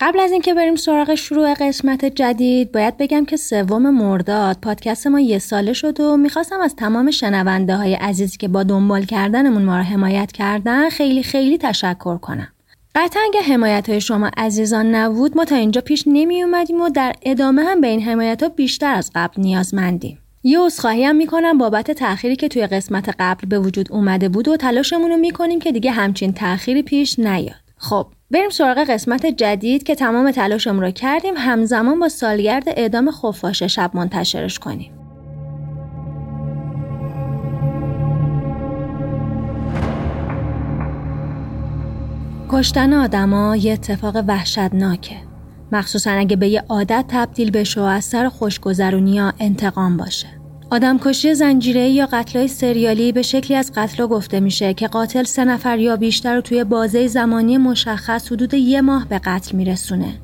قبل از اینکه بریم سراغ شروع قسمت جدید باید بگم که سوم مرداد پادکست ما یه ساله شد و می‌خواستم از تمام شنونده های عزیزی که با دنبال کردنمون ما رو حمایت کردن خیلی خیلی تشکر کنم. قطعا اگه حمایت های شما عزیزان نبود ما تا اینجا پیش نمی اومدیم و در ادامه هم به این حمایت ها بیشتر از قبل نیازمندیم. یه عذرخواهی هم می‌کنم بابت تأخیری که توی قسمت قبل به وجود اومده بود و تلاشمون رو می‌کنیم که دیگه همچین تأخیری پیش نیاد. خب بریم سراغ قسمت جدید که تمام تلاشمون رو کردیم. همزمان با سالگرد اعدام خفاش شب منتشرش کنیم. کشتن آدما یه اتفاق وحشتناکه. مخصوصا اگه به یه عادت تبدیل بشه و از سر خوشگذرونی انتقام باشه. آدمکشی زنجیره یا قتلای سریالی به شکلی از قتلا گفته میشه که قاتل سه نفر یا بیشتر رو توی بازه زمانی مشخص حدود یه ماه به قتل میرسونه.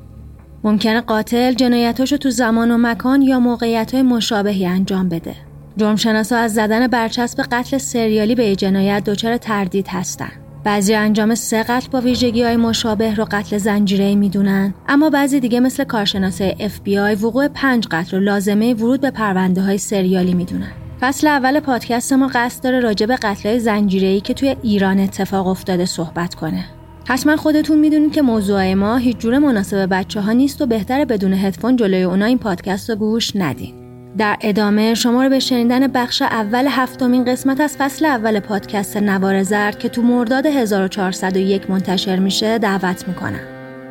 ممکنه قاتل جنایتاشو تو زمان و مکان یا موقعیت های مشابهی انجام بده. جرمشناسا از زدن برچسب قتل سریالی به جنایت دچار تردید هستن. بعضی انجام سه قتل با ویژگی های مشابه رو قتل زنجیره می‌دونن. اما بعضی دیگه مثل کارشناسای FBI وقوع پنج قتل رو لازمه ورود به پرونده های سریالی می‌دونن. فصل اول پادکست ما قصد داره راجع به قتل زنجیره که توی ایران اتفاق افتاده صحبت کنه. حتما خودتون می‌دونید که موضوع ما هیچ جور مناسب بچه ها نیست و بهتره بدون هدفون جلوی اونا این پادکست رو گوش ندین. در ادامه شما رو به شنیدن بخش اول هفتمین قسمت از فصل اول پادکست نوار زرد که تو مرداد 1401 منتشر میشه دعوت می‌کنم.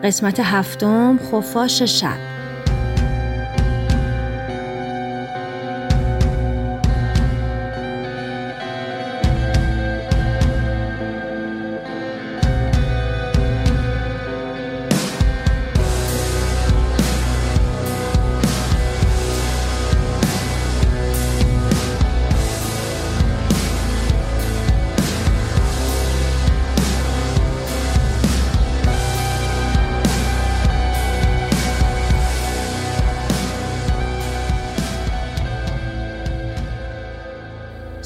قسمت هفتم خفاش شب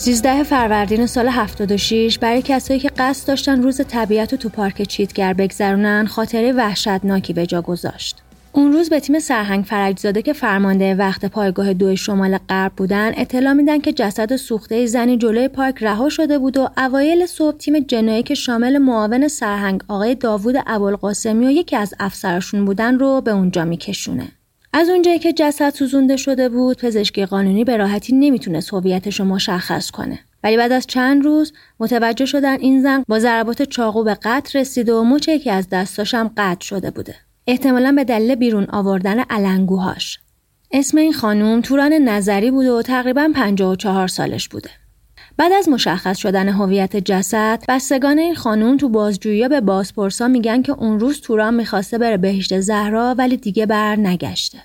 سیزده فروردین سال 76 برای کسایی که قصد داشتن روز طبیعت و تو پارک چیتگر بگذرونن خاطره وحشتناکی به جا گذاشت. اون روز به تیم سرهنگ فرجزاده که فرمانده وقت پایگاه دو شمال غرب بودن اطلاع میدن که جسد سوخته زنی جلوی پارک رها شده بود و اوایل صبح تیم جنایی که شامل معاون سرهنگ آقای داوود ابوالقاسمی و یکی از افسرشون بودن رو به اونجا میکشونه. از اونجایی که جسد سوزونده شده بود پزشکی قانونی به راحتی نمی‌تونست هویتش رو مشخص کنه. ولی بعد از چند روز متوجه شدن این زن با ضربات چاقو به قتل رسیده و مچ یکی از دستاش هم قطع شده بوده. احتمالا به دلیل بیرون آوردن علنگوهاش. اسم این خانوم توران نظری بوده و تقریبا 54 سالش بوده. بعد از مشخص شدن هویت جسد بستگان این خانوم تو بازجویی به بازپرسا میگن که اون روز توران می‌خواسته بره بهشت زهرا ولی دیگه بر نگشته.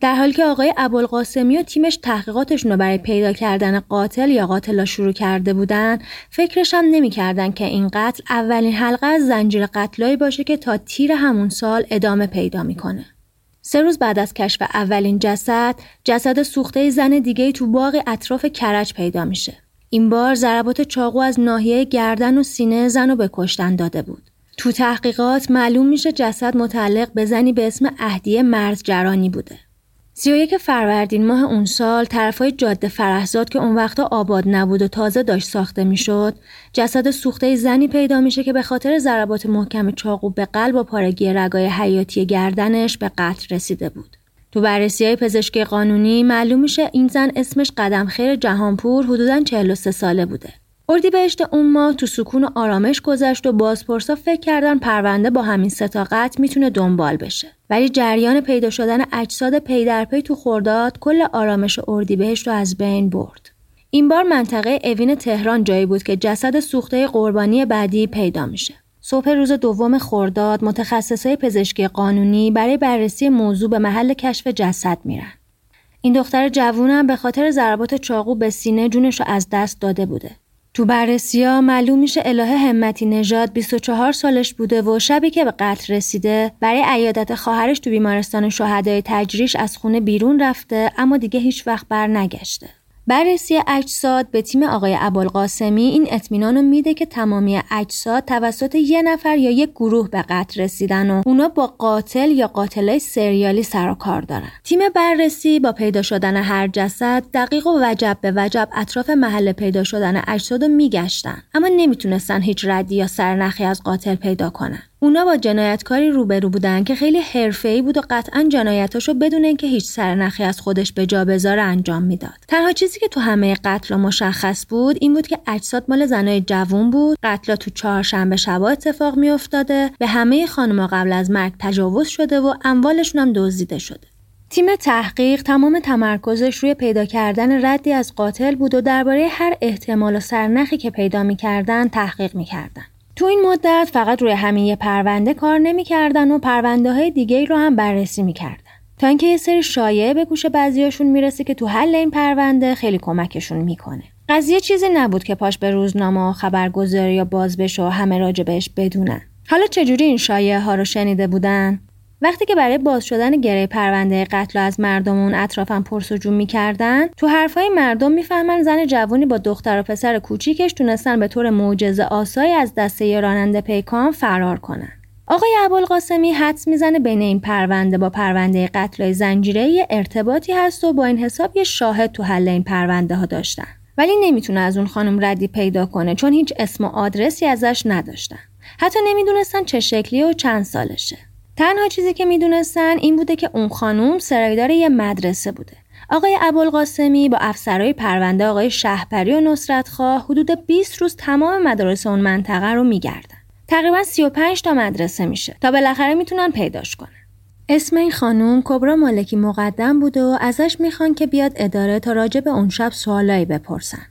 در حالی که آقای ابوالقاسمی و تیمش تحقیقاتشون رو برای پیدا کردن قاتل یا قاتلا شروع کرده بودن فکرش هم نمی‌کردن که این قتل اولین حلقه از زنجیره قتلایی باشه که تا تیر همون سال ادامه پیدا می‌کنه. سه روز بعد از کشف اولین جسد جسد سوخته زن دیگه تو باغ اطراف کرج پیدا میشه. این بار ضربات چاقو از ناحیه گردن و سینه زن رو به کشتن داده بود. تو تحقیقات معلوم میشه جسد متعلق به زنی به اسم اهدیه مرزجرانی بوده. 31 فروردین ماه اون سال طرفای جاده فرهزاد که اون وقتا آباد نبود و تازه داشت ساخته می‌شد جسد سوخته زنی پیدا میشه که به خاطر ضربات محکم چاقو به قلب و پارگی رگای حیاتی گردنش به قتل رسیده بود. تو بررسی های پزشکی قانونی معلوم میشه این زن اسمش قدم خیر جهانپور حدوداً 43 ساله بوده. اردیبهشت اون ماه تو سکون و آرامش گذشت و بازپرسا فکر کردن پرونده با همین ستاقت می‌تونه دنبال بشه. ولی جریان پیدا شدن اجساد پی در پی تو خورداد کل آرامش اردیبهشت رو از بین برد. این بار منطقه اوین تهران جایی بود که جسد سوخته قربانی بعدی پیدا میشه. صبح روز دوم خورداد متخصصای پزشکی قانونی برای بررسی موضوع به محل کشف جسد میرن این دختر جوونم به خاطر ضربات چاقو به سینه جونش رو از دست داده بوده تو بررسی ها معلوم میشه الهه همتی نژاد 24 سالش بوده و شبی که به قتل رسیده برای عیادت خواهرش تو بیمارستان شهدای تجریش از خونه بیرون رفته اما دیگه هیچ وقت بر نگشته. بررسی اجساد به تیم آقای ابوالقاسمی این اطمینان رو میده که تمامی اجساد توسط یه نفر یا یک گروه به قتل رسیدن و اونا با قاتل یا قاتلای سریالی سر و کار دارن. تیم بررسی با پیدا شدن هر جسد دقیق و وجب به وجب اطراف محل پیدا شدن اجساد رو میگشتن اما نمی‌تونستن هیچ ردی یا سرنخی از قاتل پیدا کنن. اونا با جنایتکاری روبرو بودن که خیلی حرفه‌ای بود و قطعا جنایتاشو بدون اینکه هیچ سرنخی از خودش به جا بذاره انجام می‌داد. تنها چیزی که تو همه قتل مشخص بود این بود که اجساد مال زنای جوون بود. قتل تو چهارشنبه شبا اتفاق میافتاده. به همه خانمها قبل از مرگ تجاوز شده و اموالشون هم دزدیده شده. تیم تحقیق تمام تمرکزش روی پیدا کردن ردی از قاتل بود و درباره هر احتمال و سرنخی که پیدا می‌کردن تحقیق می‌کردن. تو این مدت فقط روی همین یه پرونده کار نمی‌کردن و پرونده های دیگه رو هم بررسی می‌کردن. تا اینکه یه سری شایعه به گوش بعضیاشون می‌رسه که تو حل این پرونده خیلی کمکشون می‌کنه. قضیه چیزی نبود که پاش به روزنامه و خبرگزاری یا باز بشه و همه راجبش بدونن. حالا چجوری این شایعه ها رو شنیده بودن؟ وقتی که برای باز شدن گره پرونده قتل از مردم اون اطرافم پرسجو می‌کردن تو حرفای مردم می‌فهمن زن جوانی با دختر و پسر کوچیکش تونستن به طور معجزه آسایی از دسته راننده پیکان فرار کنن. آقای ابوالقاسمی حدس می‌زنه بین این پرونده با پرونده قتل زنجیره ارتباطی هست و با این حساب یه شاهد تو حل این پرونده ها داشتن. ولی نمی‌تونه از اون خانم ردی پیدا کنه چون هیچ اسم و آدرسی ازش نداشتن. حتی نمی‌دونستن چه شکلی و چند سالشه. تنها چیزی که می‌دونستن این بوده که اون خانوم سرایدار یه مدرسه بوده. آقای ابوالقاسمی با افسرهای پرونده آقای شهپری و نصرت خواه حدود 20 روز تمام مدارس اون منطقه رو میگردن. تقریبا 35 تا مدرسه میشه تا بالاخره می‌تونن پیداش کنن. اسم این خانوم کبرا مالکی مقدم بود و ازش می‌خوان که بیاد اداره تا راجع به اون شب سوالایی بپرسن.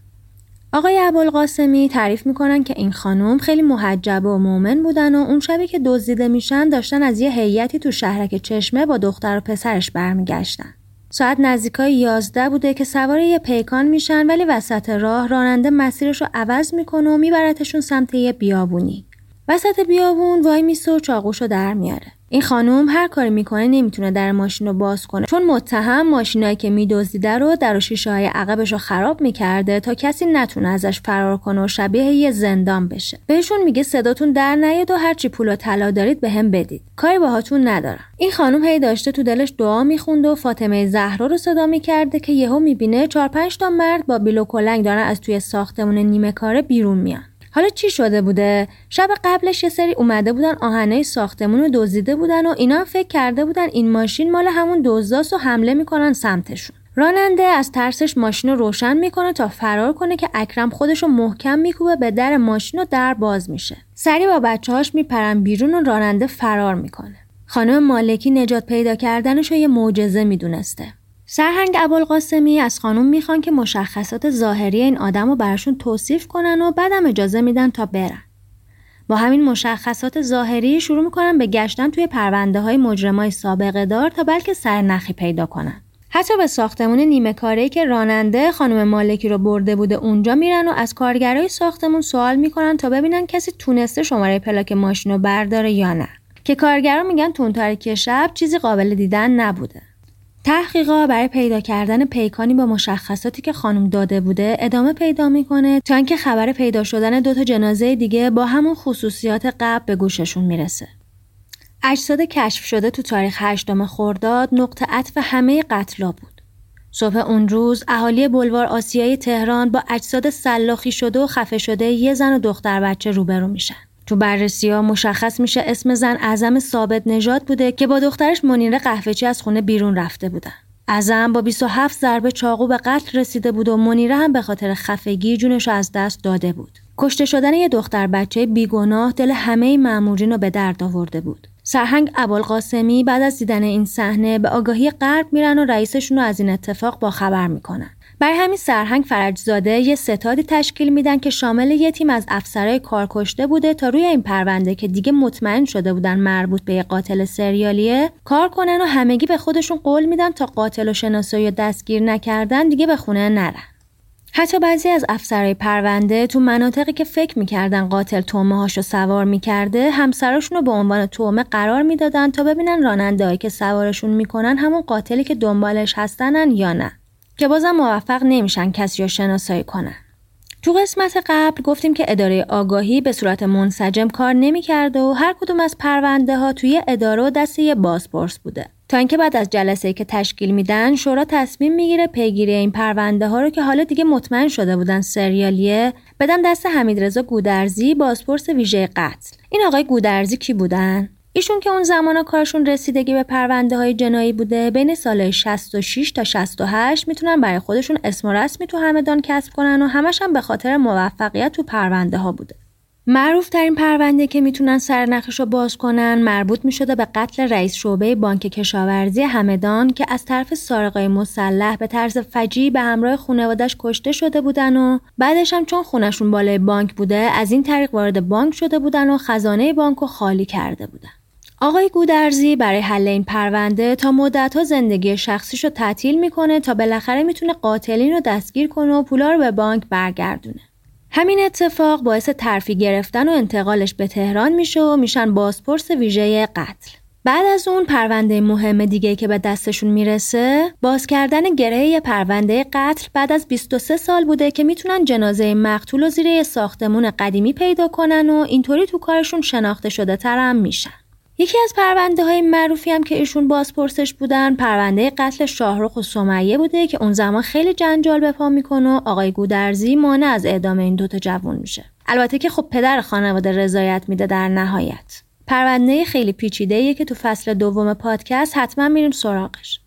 آقای ابوالقاسمی تعریف می‌کنن که این خانم خیلی محجب و مؤمن بودن و اون شبی که دزدیده میشن داشتن از یه هیئتی تو شهرک چشمه با دختر و پسرش برمیگشتن. ساعت نزدیکای یازده بوده که سوار یه پیکان میشن ولی وسط راه راننده مسیرش رو عوض می‌کنه و میبرتشون سمت یه بیابونی. وسط بیابون وای میسه و چاقوشو در میاره. این خانم هر کاری می‌کنه نمی‌تونه در ماشین رو باز کنه. چون متهم ماشینایی که میدزدیده رو در و شیشه های عقبش رو خراب می‌کرده تا کسی نتونه ازش فرار کنه و شبیه یه زندان بشه. بهشون میگه صداتون در نیاد و هرچی پول و طلا دارید به هم بدید. کاری باهاتون ندارم. این خانم هی داشته تو دلش دعا میخونده و فاطمه زهرا رو صدا می‌کرده که یهو می‌بینه چهار پنج تا مرد با بیل و کلنگ دارن از توی ساختمون نیمه کاره بیرون میان. حالا چی شده بوده؟ شب قبلش یه سری اومده بودن آهنه ساختمون رو دزدیده بودن و اینا فکر کرده بودن این ماشین مال همون دزداست و حمله می‌کنن سمتشون. راننده از ترسش ماشین رو روشن می‌کنه تا فرار کنه که اکرم خودش رو محکم میکوبه به در ماشین و در باز میشه. سری با بچه هاش میپرن بیرون و راننده فرار می‌کنه. خانم مالکی نجات پیدا کردنش رو یه معجزه می‌دونسته. سرهنگ ابوالقاسمی از خانم می‌خوان که مشخصات ظاهری این آدم رو براشون توصیف کنن و بعدم اجازه میدن تا برن. با همین مشخصات ظاهری شروع می‌کنن به گشتن توی پرونده های مجرمای سابقه دار تا بلکه سر نخی پیدا کنن. حتی به ساختمون نیمه کاری که راننده خانم مالکی رو برده بوده اونجا میرن و از کارگرای ساختمون سوال می‌کنن تا ببینن کسی تونسته شماره پلاک ماشین رو برداره یا نه. که کارگرا میگن تون تاریکی شب چیزی قابل دیدن نبوده. تحقیقا برای پیدا کردن پیکانی با مشخصاتی که خانم داده بوده ادامه پیدا می‌کنه تا اینکه خبر پیدا شدن دو تا جنازه دیگه با همون خصوصیات قبل به گوششون می‌رسه اجساد کشف شده تو تاریخ هشتم خرداد نقطه عطف همه قتلا بود. صبح اون روز اهالی بلوار آسیای تهران با اجساد سلاخی شده و خفه شده یه زن و دختر بچه روبرو میشن. تو بررسی ها مشخص میشه اسم زن اعظم ثابت نژاد بوده که با دخترش منیره قهوهچی از خونه بیرون رفته بودن. اعظم با 27 ضربه چاقو به قتل رسیده بود و منیره هم به خاطر خفگی جونش از دست داده بود. کشته شدن یه دختر بچه بیگناه دل همه مامورین رو به درد آورده بود. سرهنگ ابوالقاسمی بعد از دیدن این صحنه به آگاهی غرب میرن و رئیسشون رو از این اتفاق با خبر می‌کنن. برای همین سرهنگ فرجزاده یه ستادی تشکیل میدن که شامل یه تیم از افسرهای کار کشته بوده تا روی این پرونده که دیگه مطمئن شده بودن مربوط به یه قاتل سریالیه کار کنن و همگی به خودشون قول میدن تا قاتل و شناسایی دستگیر نکردن دیگه به خونه نرن. حتی بعضی از افسرهای پرونده تو مناطقی که فکر می‌کردن قاتل تومه هاشو سوار می‌کرده همسراشون رو به عنوان تومه قرار می‌دادن تا ببینن راننده که سوارشون می‌کنن همون قاتلی که دنبالش هستنن یا نه که بازم موفق نمیشن کسی رو شناسایی کنن. تو قسمت قبل گفتیم که اداره آگاهی به صورت منسجم کار نمی‌کرده و هر کدوم از پرونده ها توی اداره و دسته یه بازپرس بوده. تا اینکه بعد از جلسه که تشکیل میدن شورا تصمیم می‌گیره پیگیری این پرونده ها رو که حالا دیگه مطمئن شده بودن سریالیه بدن دست حمیدرضا گودرزی بازپرس ویژه قتل. این آقای گودرزی کی بودن؟ ایشون که اون زمان کارشون رسیدگی به پرونده های جنایی بوده بین سال 66 تا 68 می‌تونن برای خودشون اسم و رسمی تو همدان کسب کنن و همش هم به خاطر موفقیت تو پرونده ها بوده معروف ترین پرونده که می‌تونن سرنخش رو باز کنن مربوط می‌شده به قتل رئیس شعبه بانک کشاورزی همدان که از طرف سارقای مسلح به طرز فجی به همراه خانوادش کشته شده بودن و بعدش هم چون خونشون بالای بانک بوده از این طریق وارد بانک شده بودن و خزانه بانک رو خالی کرده بودن. آقای گودرزی برای حل این پرونده تا مدتها زندگی شخصیش رو تعطیل می‌کنه تا بالاخره می‌تونه قاتلین رو دستگیر کنه و پولا رو به بانک برگردونه. همین اتفاق باعث ترفی گرفتن و انتقالش به تهران میشه و میشن بازپرس ویژه قتل. بعد از اون پرونده مهم دیگه که به دستشون می‌رسه باز کردن گره پرونده قتل بعد از 23 سال بوده که می‌تونن جنازه مقتول و زیر ساختمون قدیمی پیدا کنن و اینطوری تو کارشون شناخته شده ترم میشن. یکی از پرونده های معروفی هم که ایشون بازپرسش بودن پرونده قتل شاهرخ و سمیه بوده که اون زمان خیلی جنجال به پا می‌کنه و آقای گودرزی مانع از اعدام این دوتا جوون میشه. البته که خب پدر خانواده رضایت میده در نهایت. پرونده خیلی پیچیده که تو فصل دوم پادکست حتما میریم سراغش.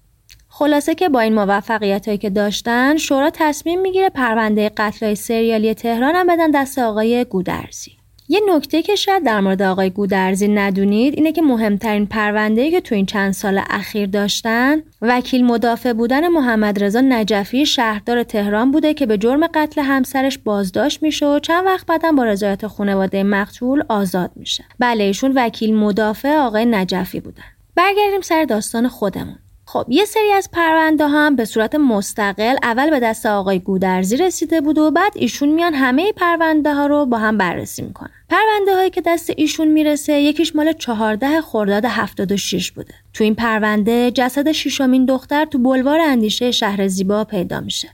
خلاصه که با این موفقیت هایی که داشتن شورا تصمیم می‌گیره پرونده قتل های سریالی تهران هم بدن دست آقای گودرزی. یه نکته که شاید در مورد آقای گودرزی ندونید اینه که مهمترین پرونده که تو این چند سال اخیر داشتن وکیل مدافع بودن محمد رضا نجفی شهردار تهران بوده که به جرم قتل همسرش بازداشت میشه و چند وقت بعدم با رضایت خانواده مقتول آزاد میشه. بله ایشون وکیل مدافع آقای نجفی بودن. برگردیم سر داستان خودمون. خب یه سری از پرونده هم به صورت مستقل اول به دست آقای گودرزی رسیده بود و بعد ایشون میان همه پرونده ها رو با هم بررسی می‌کنن. پرونده هایی که دست ایشون می‌رسه یکیش مال 14 خرداد 76 بوده. تو این پرونده جسد شیشمین دختر تو بلوار اندیشه شهر زیبا پیدا میشه.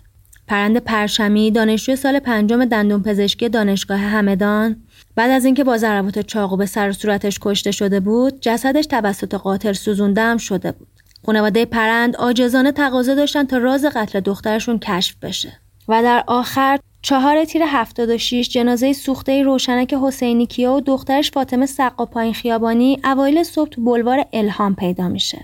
پرنده پرشمی دانشجوی سال پنجم دندون پزشکی دانشگاه همدان بعد از اینکه با ضربات چاقو به سر صورتش کشته شده بود جسدش توسط قاتل سوزونده هم شده بود. خانواده پرند آجزانه تقاضا داشتن تا راز قتل دخترشون کشف بشه و در آخر چهار تیر 76 جنازه سوخته روشنک حسینی کیا و دخترش فاطمه سقا پایین خیابانی اوایل صبح تو بلوار الهام پیدا میشه.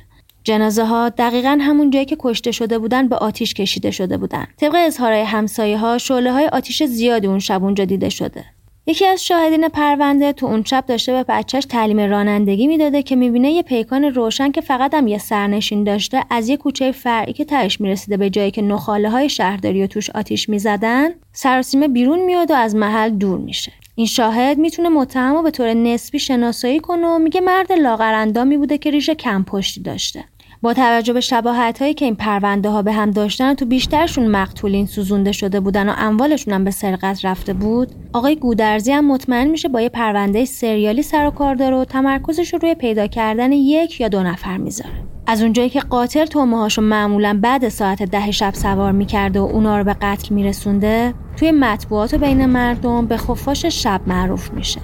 جنازه ها دقیقا همون جایی که کشته شده بودن به آتیش کشیده شده بودن. طبق اظهارهای همسایه ها شعله های آتیش زیادی اون شب اونجا دیده شده. یکی از شاهدین پرونده تو اون شب داشته به بچهش تعلیم رانندگی می‌داده که می‌بینه یه پیکان روشن که فقط هم یه سرنشین داشته از یه کوچه فرعی که تهش می‌رسیده به جایی که نخاله های شهرداری و توش آتیش می‌زدن سراسیمه بیرون میاد و از محل دور میشه. این شاهد می‌تونه متهم رو به طور نسبی شناسایی کنه و میگه مرد لاغرندامی بوده که ریش کم پشتی داشته. با توجه به شباهت هایی که این پرونده ها به هم داشتن تو بیشترشون مقتولین سوزونده شده بودن و اموالشون هم به سرقت رفته بود آقای گودرزی هم مطمئن میشه با یه پرونده سریالی سر و کار داره و تمرکزش رو روی پیدا کردن یک یا دو نفر می‌ذاره. از اونجایی که قاتل تومه هاشو معمولا بعد ساعت ده شب سوار می‌کرده و اونا رو به قتل میرسونده توی مطبوعات و بین مردم به خفاش شب معروف میشه.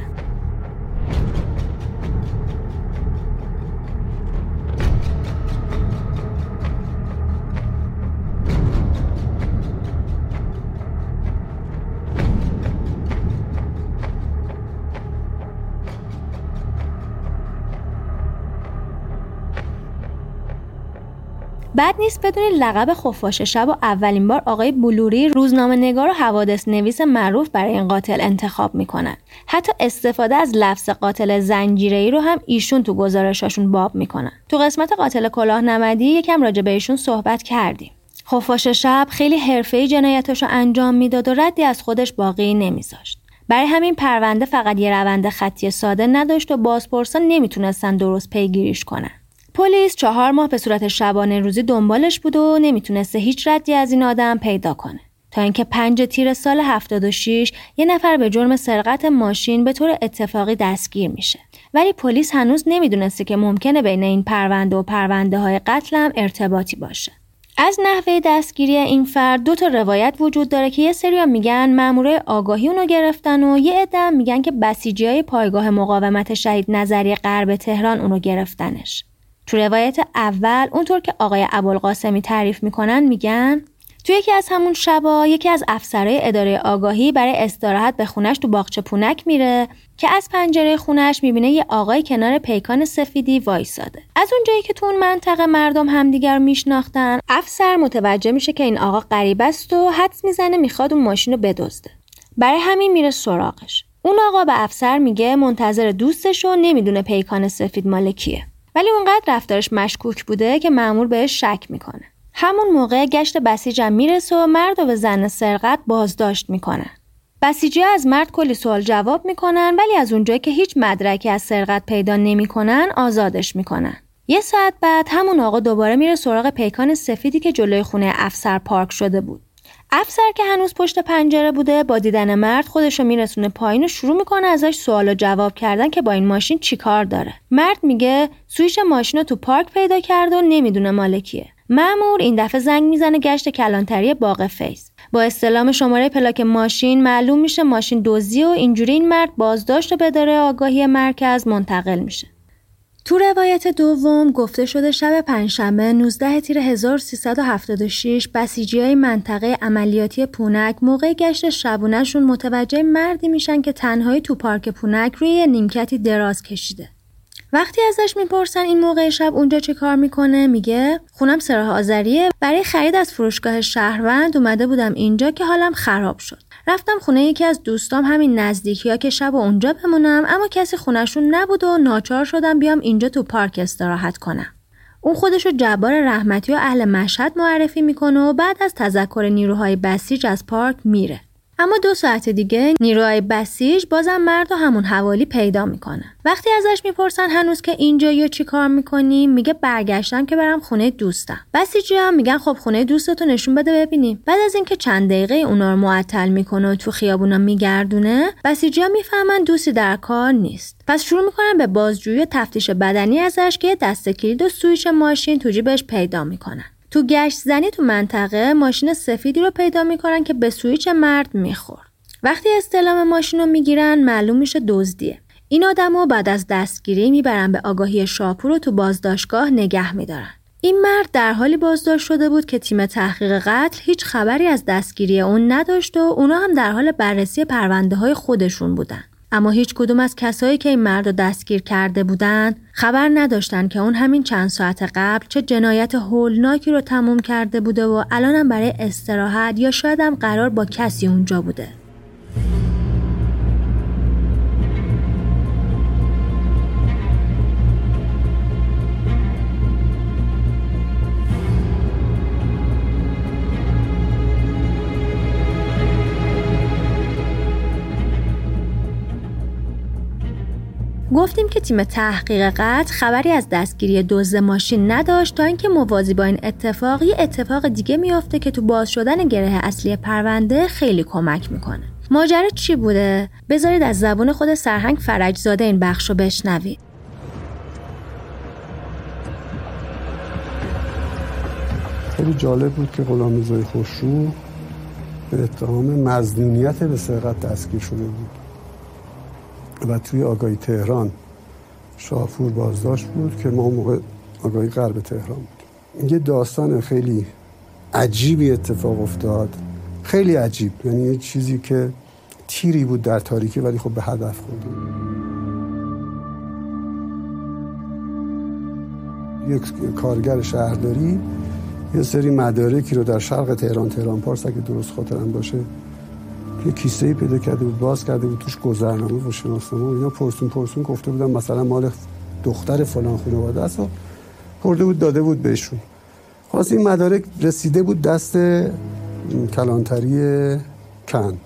بد نیست بدونید لقب خفاش شب و اولین بار آقای بلوری روزنامه نگار و حوادث نویس معروف برای این قاتل انتخاب می‌کنن حتی استفاده از لفظ قاتل زنجیره رو هم ایشون تو گزارشاشون باب می‌کنن. تو قسمت قاتل کلاه نمدی یکم راجع به ایشون صحبت کردیم. خفاش شب خیلی حرفه‌ای جنایتاشو انجام می‌داد و ردی از خودش باقی نمیذاشت. برای همین پرونده فقط یه روند خطی ساده نداشت و بازپرسان نمی‌تونستن درست پیگیریش کنن. پلیس چهار ماه به صورت شبانه روزی دنبالش بود و نمی‌تونسته هیچ ردی از این آدم پیدا کنه. تا اینکه پنج تیر سال 76 یه نفر به جرم سرقت ماشین به طور اتفاقی دستگیر میشه. ولی پلیس هنوز نمی‌دونسته که ممکنه بین این پرونده و پرونده های قتل هم ارتباطی باشه. از نحوه دستگیری این فرد دو تا روایت وجود داره که یه سری میگن مامورای آگاهی اونو گرفتن و یه عده میگن که بسیجی های پایگاه مقاومت شهید نظری غرب تهران اونو گرفتنش. تو روایت اول اونطور که آقای ابوالقاسمی تعریف می‌کنن میگن تو یکی از همون شبا یکی از افسرهای اداره آگاهی برای استراحت به خونش تو باغچه پونک میره که از پنجره خونش می‌بینه یه آقای کنار پیکان سفیدی وایساده. از اونجایی که تو اون منطقه مردم همدیگر میشناختن افسر متوجه میشه که این آقا غریب است و حدس می‌زنه می‌خواد اون ماشین رو بدزده. برای همین میره سراغش. اون آقا به افسر میگه منتظر دوستش و نمی‌دونه پیکان سفید مال کیه ولی اونقدر رفتارش مشکوک بوده که مأمور بهش شک می‌کنه. همون موقع گشت بسیجم می‌رسه و مرد و به ظن سرقت بازداشت می‌کنن بسیجی از مرد کلی سوال جواب می‌کنن ولی از اونجایی که هیچ مدرکی از سرقت پیدا نمی‌کنن آزادش می‌کنن. یه ساعت بعد همون آقا دوباره میره سراغ پیکان سفیدی که جلوی خونه افسر پارک شده بود. افسر که هنوز پشت پنجره بوده با دیدن مرد خودشو میرسونه پایین و شروع می‌کنه ازش سوال و جواب کردن که با این ماشین چیکار داره. مرد میگه سوییچ ماشین رو تو پارک پیدا کرده و نمی‌دونه مال کیه مأمور این دفعه زنگ می‌زنه گشت کلانتری باغ فیض با استعلام شماره پلاک ماشین معلوم میشه ماشین دزدی و اینجوری این مرد بازداشت و به داره آگاهی مرکز منتقل میشه. تو روایت دوم گفته شده شب پنجشنبه 19 تیر 1376 بسیجی های منطقه عملیاتی پونک موقع گشت شبونهشون متوجه مردی میشن که تنهایی تو پارک پونک روی نیمکتی دراز کشیده. وقتی ازش می‌پرسن این موقع شب اونجا چه کار می‌کنه میگه خونم سراح آذریه برای خرید از فروشگاه شهروند اومده بودم اینجا که حالم خراب شد رفتم خونه یکی از دوستام همین نزدیکی ها که شب و اونجا بمونم اما کسی خونشون نبود و ناچار شدم بیام اینجا تو پارک استراحت کنم. اون خودشو جبار رحمتی و اهل مشهد معرفی می‌کنه و بعد از تذکر نیروهای بسیج از پارک میره. اما دو ساعت دیگه نیروهای بسیج بازم مرد و همون حوالی پیدا می‌کنن وقتی ازش می‌پرسن هنوز که اینجا یا چی کار می‌کنی میگه برگشتم که برم خونه دوستم. بسیجی هم میگن خب خونه دوستتو نشون بده ببینیم. بعد از اینکه چند دقیقه اونا رو معطل می‌کنه و تو خیابونا میگردونه بسیجی می‌فهمن دوستی در کار نیست. پس شروع می‌کنن به بازجویی و تفتیش بدنی ازش که دست کلید و سویچ ماشین تو جیبش پیدا می‌کنن. تو گشت زنی تو منطقه ماشین سفیدی رو پیدا می‌کنن که به سویچ مرد می‌خورد. وقتی استلام ماشین رو می‌گیرن معلوم میشه دزدیه. این آدم بعد از دستگیری می‌برن به آگاهی شاپور رو تو بازداشتگاه نگه میدارن. این مرد در حالی بازداشت شده بود که تیم تحقیق قتل هیچ خبری از دستگیری اون نداشت و اونا هم در حال بررسی پرونده های خودشون بودن. اما هیچ کدوم از کسایی که این مرد رو دستگیر کرده بودند خبر نداشتن که اون همین چند ساعت قبل چه جنایت هولناکی رو تموم کرده بوده و الانم برای استراحت یا شاید هم قرار با کسی اونجا بوده. گفتیم که تیم تحقیق قتل خبری از دستگیری دزد ماشین نداشت تا اینکه موازی با این اتفاق یه اتفاق دیگه میافته که تو باز شدن گره اصلی پرونده خیلی کمک می‌کنه. ماجرا چی بوده؟ بذارید از زبون خود سرهنگ فرجزاده این بخش رو بشنوید خیلی جالب بود که غلام رضای خوشرو به اتهام مزنونیت به سرقت دستگیر شده بود. و توی آگاهی تهران شاپور بازداشت بود که ما موقع آگاهی غرب تهران بود. یه داستان خیلی عجیبی اتفاق افتاد. خیلی عجیب یعنی یه چیزی که تیری بود در تاریکی ولی خب به هدف خورد یک کارگر شهرداری یه سری مدارکی رو در شرق تهران تهران پارس اگه درست خاطرم باشه یه کیسه پیدا کرده بود باز کرده بود توش گذرنامه و شناسنامه و اینا پرسون پرسون گفته بودن مثلا مال دختر فلان خانواده است و برده بود داده بود بهشون. خواست این مدارک رسیده بود دست کلانتری کن.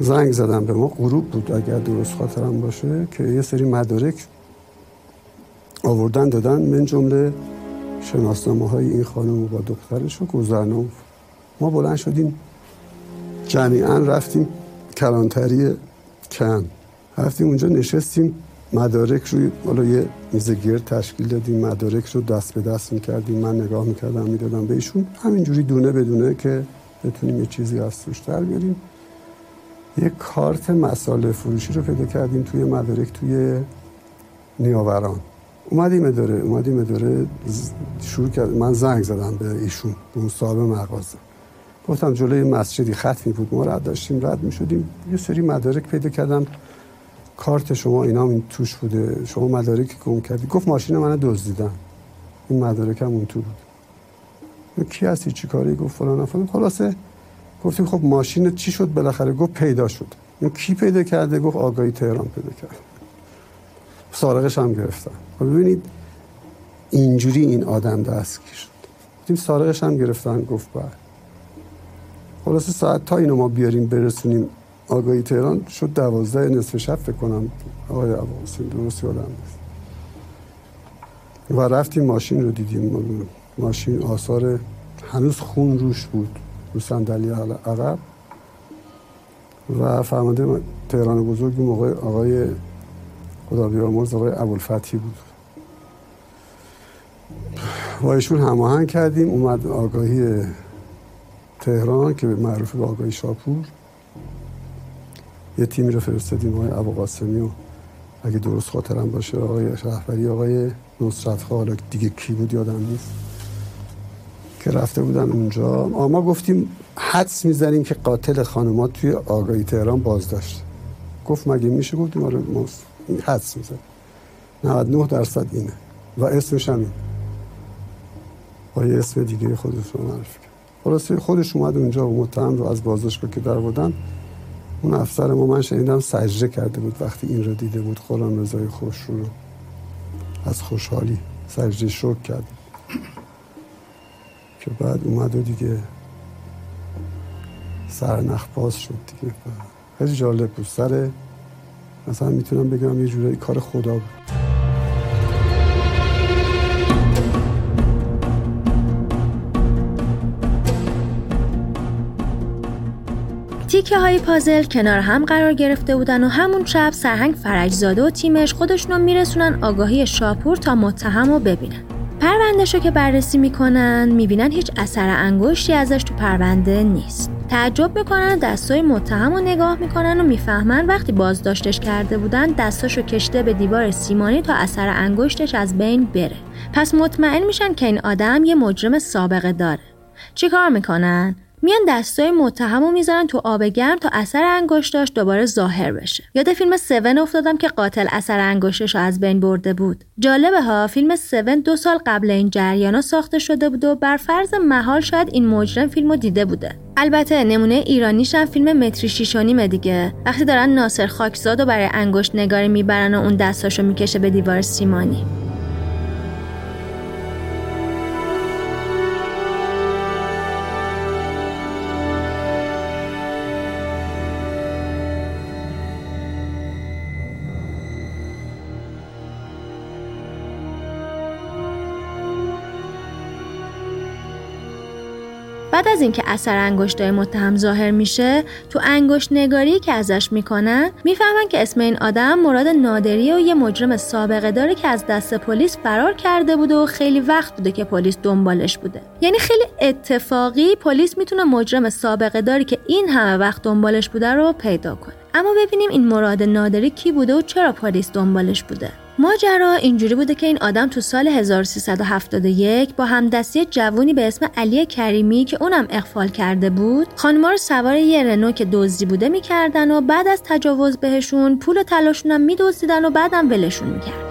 زنگ زدم به ما غروب بود اگر درست خاطرم باشه که یه سری مدارک آوردن دادن من جمله شناسنامه های این خانم با دخترش و گذرنامه. ما بلند شدیم جمیعا رفتیم کلانتری کن. رفتیم اونجا نشستیم مدارک روی حالا یه میز گرد تشکیل دادیم مدارک رو دست به دست می‌کردیم. من نگاه می‌کردم می‌دادم بهشون همینجوری دونه بدونه که بتونیم یه چیزی از توش در بیاریم. یه کارت مساله فروشی رو پیدا کردیم توی مدارک توی نیاوران. اومدیم اداره اومدیم اداره شروع کرد من زنگ زدم به ایشون به اون صاحب مغازه. گفتم جلوی مسجدی ختمی بود ما رد داشتیم رد می شدیم. یه سری مدارک پیدا کردم. کارت شما اینا این توش بوده. شما مدارک گم کردی. گفت ماشین من دزدیدن. این مدارک هم اون تو بود. کی هستی؟ چی کاری؟ گفت فلان فلان. خلاصه گفتیم خب ماشین چی شد بالاخره؟ گفت پیدا شد. این کی پیدا کرده؟ گفت آگاهی تهران پیدا کرد. سارقش هم گرفتن. خب ببینید اینجوری این آدم دستگیر شد. گفتیم سارقش هم گرفتن. گفت بعد خلاصه ساعت تا اینو ما بیاریم برسونیم آگاهی تهران شد دوازده نصف شب فکر کنم. آقای عباسین درست یادم نیست. و رفتیم ماشین رو دیدیم. ماشین آثار هنوز خون روش بود رو صندلی عقب. و فرمانده تهران بزرگ موقع آقای خدا بیامرز آقای ابوالفتحی بود. با ایشون هماهنگ کردیم. اومد آگاهی تهران که معروف به آگاهی شاپور. یه تیمی رو فرستادیم آقای ابو قاسمی و اگه درست خاطرم باشه آقای شهبری آقای نصرت حالا دیگه کی بود یادم نیست. که رفته بودن اونجا. ما گفتیم حدس می‌زنیم که قاتل خانمات توی آگاهی تهران بازداشت. گفت مگه میشه؟ گفتیم آره ما حدس می‌زنیم. 99 درصد اینه. و اسمش همین. با یه اسم دیگه خودش رو معرفی خلاصه خودش اومد اونجا و متهم رو از بازداشتگاه که در بودن اون افسر ما من شنیدم سجده کرده بود وقتی این رو دیده بود. خورم رضای خوش رو از خوشحالی سجده شک کرد. که بعد اومد و دیگه سرنخ باز شد دیگه. خیلی جالب بود. سر مثلا می‌تونم بگم یه جورایی کار خدا بود. تیکه های پازل کنار هم قرار گرفته بودن و همون شب سرهنگ فرجزاده و تیمش خودشونو میرسونن آگاهی شاپور تا متهم رو ببینن. پروندهش رو که بررسی می‌کنن می‌بینن هیچ اثر انگشتی ازش تو پرونده نیست. تعجب می‌کنن دستای متهم رو نگاه می‌کنن و می‌فهمن وقتی بازداشتش کرده بودن دستاشو کشته به دیوار سیمانی تا اثر انگشتش از بین بره. پس مطمئن میشن که این آدم یه مجرم سابقه داره. چیکار می‌کنن؟ میان دستای متهم رو می‌ذارن تو آب گرم تا اثر انگشتاش دوباره ظاهر بشه. یاد فیلم 7 افتادم که قاتل اثر انگشتش رو از بین برده بود. جالبه ها فیلم 7 دو سال قبل این جریانا ساخته شده بود و بر فرض محال شاید این مجرم فیلمو دیده بوده. البته نمونه ایرانیش هم فیلم متری شیشانیمه دیگه. وقتی دارن ناصر خاکزاد و برای انگشت نگاری می‌برن و اون دستاشو می‌کشه به دیوار سیمانی. بعد از اینکه اثر انگشتای متهم ظاهر میشه تو انگشت نگاری که ازش می‌کنن می‌فهمن که اسم این آدم مراد نادری و یه مجرم سابقه داره که از دست پلیس فرار کرده بوده و خیلی وقت بوده که پلیس دنبالش بوده. یعنی خیلی اتفاقی پلیس می‌تونه مجرم سابقه داری که این همه وقت دنبالش بوده رو پیدا کنه. اما ببینیم این مراد نادری کی بوده و چرا پلیس دنبالش بوده. ماجرا اینجوری بوده که این آدم تو سال 1371 با همدستی جوونی به اسم علی کریمی که اونم اخفال کرده بود خانما رو سوار یه رنو که دزدی بوده می‌کردن و بعد از تجاوز بهشون پول تلاشون هم میدزدیدن و بعدم ولشون می‌کردن.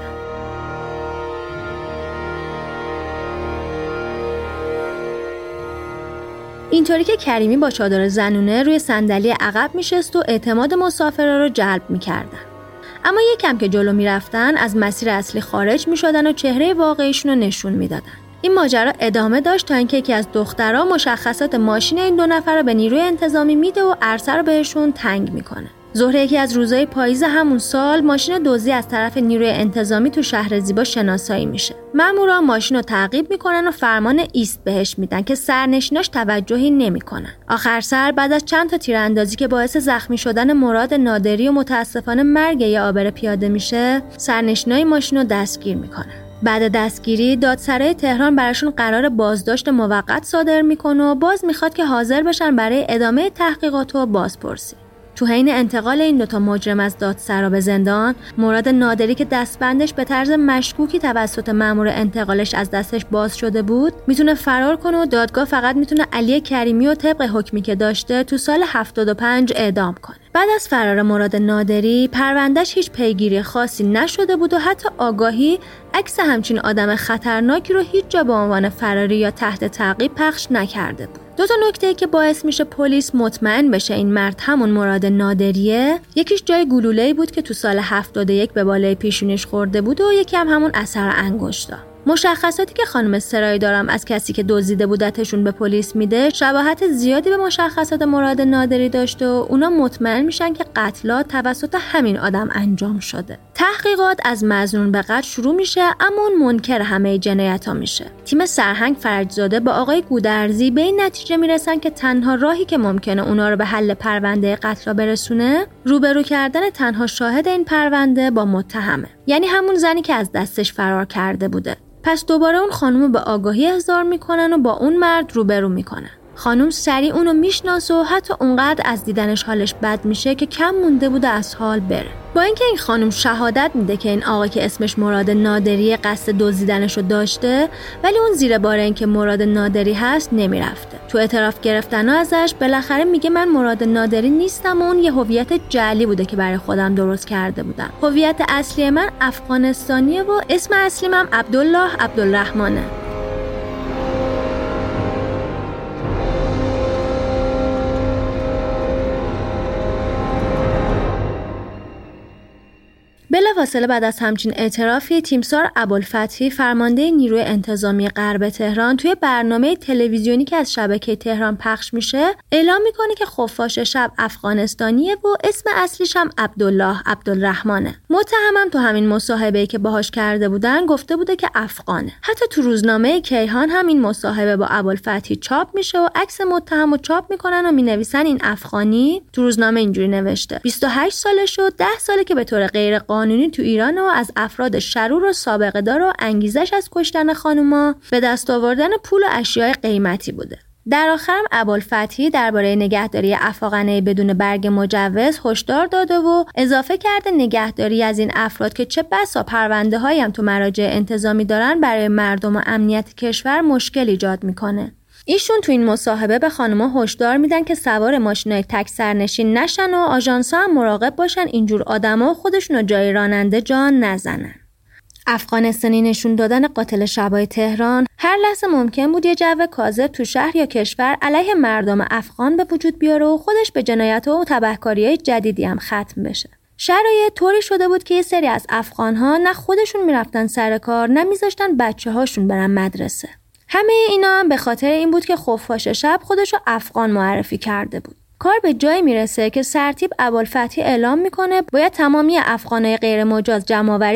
اینطوری که کریمی با چادر زنونه روی صندلی عقب میشست و اعتماد مسافرا رو جلب می‌کردن. اما یکم که جلو می‌رفتن از مسیر اصلی خارج می‌شدن و چهره واقعیشون رو نشون می‌دادن. این ماجرا ادامه داشت تا اینکه یکی از دخترها مشخصات ماشین این دو نفر رو به نیروی انتظامی میده و عرصه رو بهشون تنگ می‌کنه. ظهر یکی از روزهای پاییز همون سال ماشین دزدی از طرف نیروی انتظامی تو شهر زیبا شناسایی میشه. مامورا ماشین رو تعقیب می‌کنن و فرمان ایست بهش میدن که سرنشیناش توجهی نمی‌کنن. آخر سر بعد از چند تا تیراندازی که باعث زخمی شدن مراد نادری و متاسفانه مرگ یه آبر پیاده میشه سرنشینای ماشین رو دستگیر می‌کنن. بعد دستگیری دادسرای تهران براشون قرار بازداشت موقت صادر می‌کنه و باز می‌خواد که حاضر بشن برای ادامه تحقیقات و بازپرسی. تو حین انتقال این دوتا مجرم از دادسرا به زندان مراد نادری که دستبندش به طرز مشکوکی توسط مأمور انتقالش از دستش باز شده بود می‌تونه فرار کنه و دادگاه فقط می‌تونه علی کریمی و طبق حکمی که داشته تو سال 75 اعدام کنه. بعد از فرار مراد نادری پروندهش هیچ پیگیری خاصی نشده بود و حتی آگاهی عکس همچین آدم خطرناکی رو هیچ جا به عنوان فراری یا تحت تعقیب پخش نکرده بود. دو تا نکته که باعث میشه پلیس مطمئن بشه این مرد همون مراد نادریه یکیش جای گلوله بود که تو سال 71 به بالای پیشونش خورده بود و یکی هم همون اثر انگشتا. مشخصاتی که خانم سرایی دارم از کسی که دزدیده بودتشون به پلیس میده شباهت زیادی به مشخصات مراد نادری داشته و اونا مطمئن میشن که قتلات توسط همین آدم انجام شده. تحقیقات از مزنون به قتل شروع میشه اما اون منکر همه جنایت ها میشه. تیم سرهنگ فرجزاده با آقای گودرزی به این نتیجه می‌رسن که تنها راهی که ممکنه اونا رو به حل پرونده قتل برسونه روبرو کردن تنها شاهد این پرونده با متهمه. یعنی همون زنی که از دستش فرار کرده بوده. پس دوباره اون خانم به آگاهی احضار می‌کنن و با اون مرد روبرو می‌کنن. خانم سریع اونو می‌شناسه و حتی اونقدر از دیدنش حالش بد میشه که کم مونده بوده از حال بره. با اینکه این خانم شهادت میده که این آقا که اسمش مراد نادری قصد دزدیدنش رو داشته ولی اون زیر بار اینکه مراد نادری هست نمی‌رفته. تو اعتراف گرفتن ازش بالاخره میگه من مراد نادری نیستم و اون یه هویت جعلی بوده که برای خودم درست کرده بودم. هویت اصلی من افغانستانیه و اسم اصلیم هم عبدالله عبدالرحمنه بلافاصله بعد از همچین اعترافی تیمسار ابوالفتحی فرمانده نیروی انتظامی غرب تهران توی برنامه تلویزیونی که از شبکه تهران پخش میشه اعلام می‌کنه که خفاش شب افغانستانیه و اسم اصلیش هم عبدالله عبدالرحمنه. متهمم تو همین مصاحبه که باهاش کرده بودن گفته بوده که افغانه. حتی تو روزنامه کیهان هم این مصاحبه با ابوالفتحی چاپ میشه و عکس متهم چاپ می‌کنن و می‌نویسن این افغانی. تو روزنامه اینجوری نوشته. 28 سالش و 10 ساله که به طور غیر تو ایران و از افراد شرور و سابقه دار و انگیزش از کشتن خانوما به دست آوردن پول و اشیاء قیمتی بوده. در آخرم ابوالفتحی درباره نگهداری افاقنه بدون برگ مجوز هشدار داده و اضافه کرده نگهداری از این افراد که چه بسا پرونده هم تو مراجع انتظامی دارن برای مردم و امنیت کشور مشکل ایجاد می‌کنه. ایشون تو این مصاحبه به خانمها هشدار میدن که سوار ماشینای تک سرنشین نشن و آژانس‌ها هم مراقب باشن اینجور آدما خودشون رو جای راننده جان نزنن. افغانستانی نشون دادن قاتل شبای تهران هر لحظه ممکن بود یه جو کاذب تو شهر یا کشور علیه مردم افغان به وجود بیاره و خودش به جنایت و تبهکاری جدیدی هم ختم بشه. شرایط طوری شده بود که یه سری از افغانها نه خودشون می‌رفتن سر کار نه میذاشتن بچه هاشون برن مدرسه. همه اینا هم به خاطر این بود که خفاش شب خودش رو افغان معرفی کرده بود. کار به جایی می‌رسه که سرتیب ابوالفتحی اعلام می‌کنه باید تمامی افغانای غیر مجاز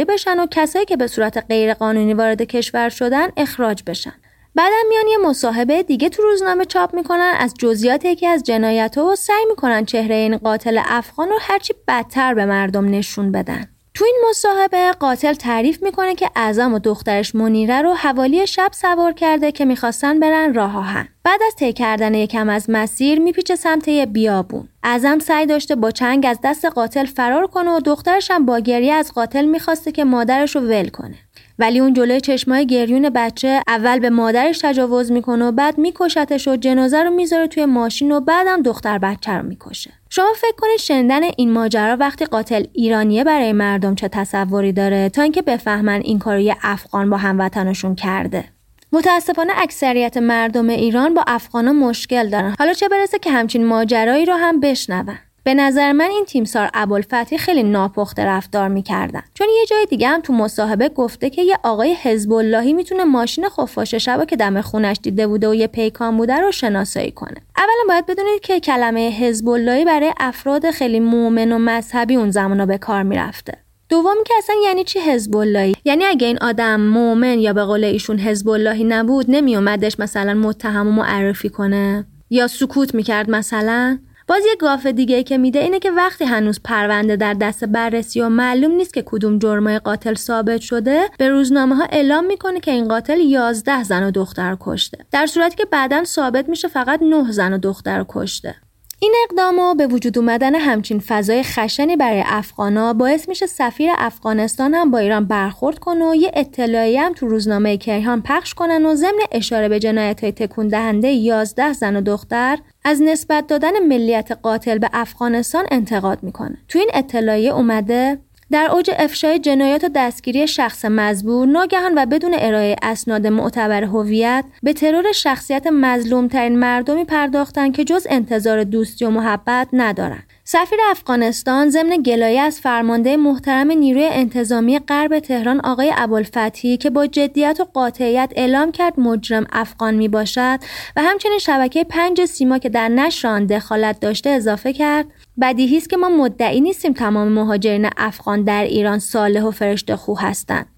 بشن و کسایی که به صورت غیر قانونی وارد کشور شدن اخراج بشن. بعدم میان یه مصاحبه دیگه تو روزنامه چاپ می‌کنن از جزئیات یکی از جنایت و سعی می‌کنن چهره این قاتل افغان رو هرچی بدتر به مردم نشون بدن تو این مصاحبه قاتل تعریف می‌کنه که اعظم و دخترش منیره رو حوالی شب سوار کرده که می‌خواستن برن راه آهن. بعد از طی کردن یکم از مسیر میپیچه سمت یه بیابون. اعظم سعی داشته با چنگ از دست قاتل فرار کنه و دخترش هم با گریه از قاتل می‌خواسته که مادرش رو ول کنه. ولی اون جلوی چشمای گریون بچه اول به مادرش تجاوز می‌کنه و بعد میکشتش و جنازه رو می‌ذاره توی ماشین و بعدم دختر بچه رو می‌کشه شما فکر کنید شنیدن این ماجرا وقتی قاتل ایرانیه برای مردم چه تصوری داره تا اینکه بفهمن این کارو یه افغان با هموطنشون کرده؟ متاسفانه اکثریت مردم ایران با افغانا مشکل دارن. حالا چه برسه که همچین ماجرایی رو هم بشنون. به نظر من این تیمسار ابوالفتحی خیلی ناپخته رفتار می‌کردن. چون یه جای دیگه هم تو مصاحبه گفته که یه آقای حزب اللهی می‌تونه ماشین خفاش شبا که دم خونش دیده بوده و یه پیکان بوده رو شناسایی کنه. اولا باید بدونید که کلمه حزب اللهی برای افراد خیلی مؤمن و مذهبی اون زمانا به کار می‌رفته. دومی که اصلا یعنی چی حزب اللهی یعنی اگه این آدم مؤمن یا به قول ایشون حزب اللهی نبود نمیومدش مثلا متهم و معرفی کنه؟ یا سکوت می‌کرد مثلا؟ باز یه گاف دیگه که میده اینه که وقتی هنوز پرونده در دست بررسی و معلوم نیست که کدوم جرمای قاتل ثابت شده به روزنامه ها اعلام می‌کنه که این قاتل 11 زن و دختر کشته. در صورتی که بعدا ثابت میشه فقط 9 زن و دختر کشته. این اقدام و به وجود اومدن همچین فضای خشنی برای افغانا باعث میشه سفیر افغانستان هم با ایران برخورد کنه و یه اطلاعیه هم تو روزنامه کیهان پخش کنن و ضمن اشاره به جنایت های تکون دهنده 11 زن و دختر از نسبت دادن ملیت قاتل به افغانستان انتقاد می‌کنه. تو این اطلاعیه اومده در اوج افشای جنایات و دستگیری شخص مزبور ناگهان و بدون ارائه اسناد معتبر هویت به ترور شخصیت مظلومترین مردمی پرداختند که جز انتظار دوستی و محبت ندارند. سفیر افغانستان ضمن گلایه از فرمانده محترم نیروی انتظامی غرب تهران آقای ابوالفتحی که با جدیت و قاطعیت اعلام کرد مجرم افغان می باشد و همچنین شبکه پنج سیما که در نشر آن دخالت داشته اضافه کرد. بدیهی است که ما مدعی نیستیم تمام مهاجرین افغان در ایران صالح و فرشته خو هستند.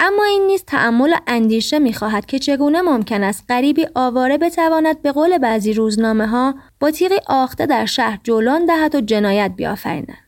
اما این نیز تعمل و اندیشه می‌خواهد که چگونه ممکن است غریبی آواره بتواند به قول بعضی روزنامه ها با تیغی آخته در شهر جولان دهد و جنایت بیافریند.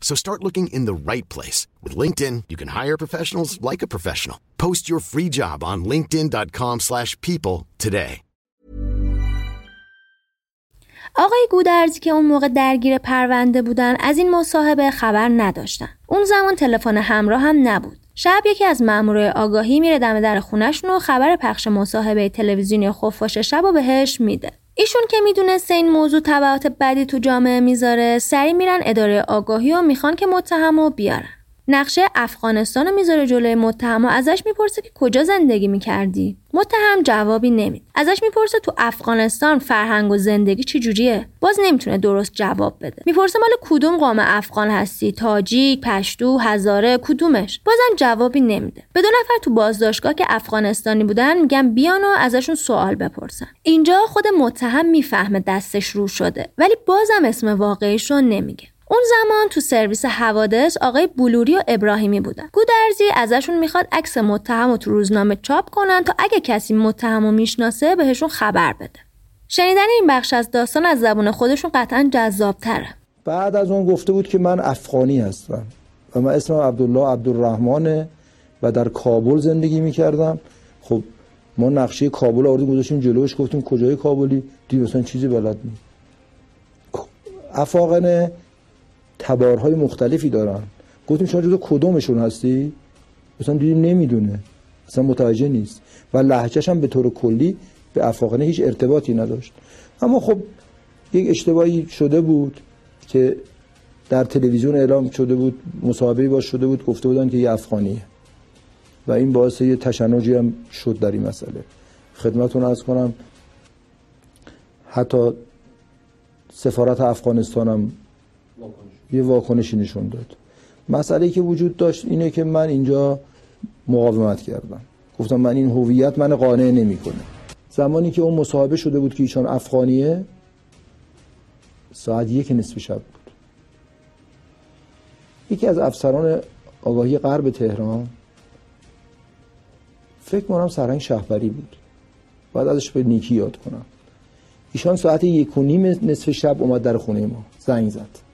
So start looking in the right place. With LinkedIn, you can hire professionals like a professional. Post your free job on linkedin.com slash people today. آقای گودرزی که اون موقع درگیر پرونده بودن از این مصاحبه خبر نداشتن. اون زمان تلفن همراه هم نبود. شب یکی از مامورای آگاهی میره دم در خونشون و خبر پخش مصاحبه تلویزیونی خفاش شب و بهش میده. ایشون که می‌دونسته این موضوع تبعات بدی تو جامعه می‌ذاره سری میرن اداره آگاهی و می‌خوان که متهم بیارن. نقشه افغانستان رو می‌ذاره جلوی متهم و ازش می‌پرسه که کجا زندگی می‌کردی. متهم جوابی نمید ازش می‌پرسه تو افغانستان فرهنگ و زندگی چی جوریه؟ باز نمی‌تونه درست جواب بده. می‌پرسه مال کدوم قوم افغان هستی؟ تاجیک پشتو هزاره کدومش؟ بازم جوابی نمیده. به دو نفر تو بازداشتگاه که افغانستانی بودن میگن بیان و ازشون سوال بپرسن. اینجا خود متهم می‌فهمه دستش رو شده ولی بازم اسم واقعیش رو نمیگه. اون زمان تو سرویس حوادث آقای بلوری و ابراهیمی بودن. گودرزی ازشون می‌خواد عکس متهم و تو روزنامه چاپ کنن تا اگه کسی متهم و می‌شناسه بهشون خبر بده. شنیدن این بخش از داستان از زبون خودشون قطعا جذاب تره بعد از اون گفته بود که من افغانی هستم و من اسمم عبدالله عبدالرحمنه و در کابل زندگی می‌کردم. خب ما نقشه کابل آوردیم گذاشتیم جلوش گفتیم کجای کابلی؟ دید مثلا چیزی بلد نی افاقنه تبارهای مختلفی دارن. گفتیم شما جزو کدومشون هستی؟ مثلا دیدیم نمی‌دونه. اصلا متوجه نیست. و لهجهش هم به طور کلی به افاقنه هیچ ارتباطی نداشت. اما خب یک اشتباهی شده بود که در تلویزیون اعلام شده بود مصاحبه باش شده بود گفته بودن که یه افغانیه. و این باعث یه تشنجی هم شد در این مسئله. خدمتون از کنم حتی سفارت افغانستان هم یه واکنشی نشون داد. مسئله که وجود داشت اینه که من اینجا مقاومت کردم. گفتم من این هویت من قانع نمی‌کنه. زمانی که اون مصاحبه شده بود که ایشان افغانیه ساعت یک نصف شب بود. یکی از افسران آگاهی غرب تهران فکر کنم سرهنگ شهبری بود. بعد ازش به نیکی یاد کنم. ایشان ساعت یک و نیم نصف شب اومد در خونه ما. زنگ زد.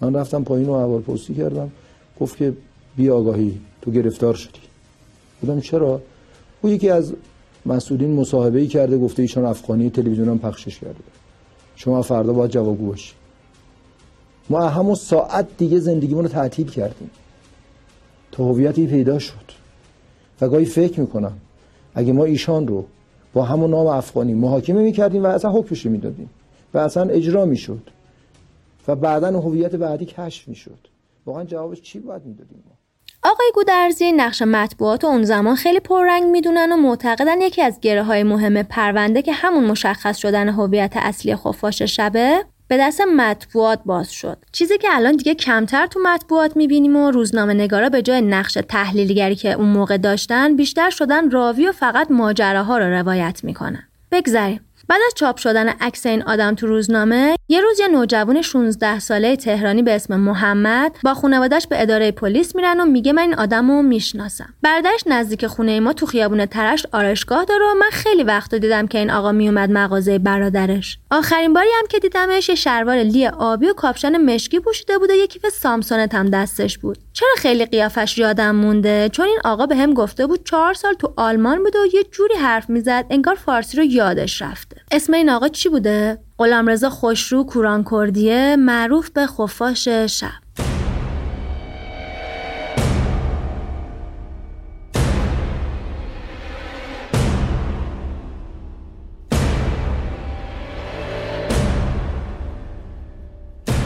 من رفتم پایین و پرسی کردم. گفت که بی آگاهی تو گرفتار شدی. بودم چرا؟ او یکی از مسئولین مصاحبه کرده گفته ایشان افغانی تلویزیون هم پخشش کرده. شما فردا باید جوابگو باشی. ما همون ساعت دیگه زندگیمون رو تعطیل کردیم. تا هویتی پیدا شد. و گاهی فکر می‌کنم اگه ما ایشان رو با همون نام افغانی محاکمه می‌کردیم و اصلا حکمش می‌دادیم. و اصلا اجرا می‌شد. و بعدا هویت بعدی کشف می‌شد. واقعا جوابش چی باید می‌دادیم؟ ما آقای گودرزی نقش مطبوعات اون زمان خیلی پررنگ می‌دونن و معتقدن یکی از گره های مهم پرونده که همون مشخص شدن هویت اصلی خفاش شبه به دست مطبوعات باز شد. چیزی که الان دیگه کمتر تو مطبوعات می‌بینیم و روزنامه نگارا به جای نقش تحلیلگری که اون موقع داشتن بیشتر شدن راوی و فقط ماجراها رو روایت می‌کنن. بگذریم. بعد از چاپ شدن عکس این آدم تو روزنامه یه روز یه نوجوان 16 ساله تهرانی به اسم محمد با خانوادش به اداره پلیس میرن و میگه من این آدمو می‌شناسم. برادرش نزدیک خونه ما تو خیابون ترش آرشگاه داره و من خیلی وقت دیدم که این آقا میومد مغازه برادرش. آخرین باری هم که دیدمش یه شلوار لی آبی و کاپشن مشکی پوشیده بود و یه کیف سامسونت هم دستش بود. چرا خیلی قیافش یادم مونده؟ چون این آقا به هم گفته بود چهار سال تو آلمان بوده و یه جوری حرف می‌زد انگار فارسی رو یادش رفته. اسم این آقا چی بوده؟ غلامرضا خوشرو کوران کردیه معروف به خفاش شب.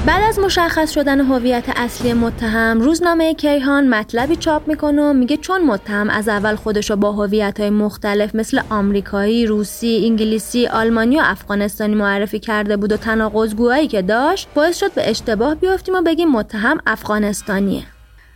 بعد از مشخص شدن هویت اصلی متهم روزنامه کیهان مطلبی چاپ می‌کنه و میگه چون متهم از اول خودشو با هویت های مختلف مثل آمریکایی، روسی، انگلیسی، آلمانی و افغانستانی معرفی کرده بود و تناقض‌گویی که داشت باعث شد به اشتباه بیافتیم و بگیم متهم افغانستانیه.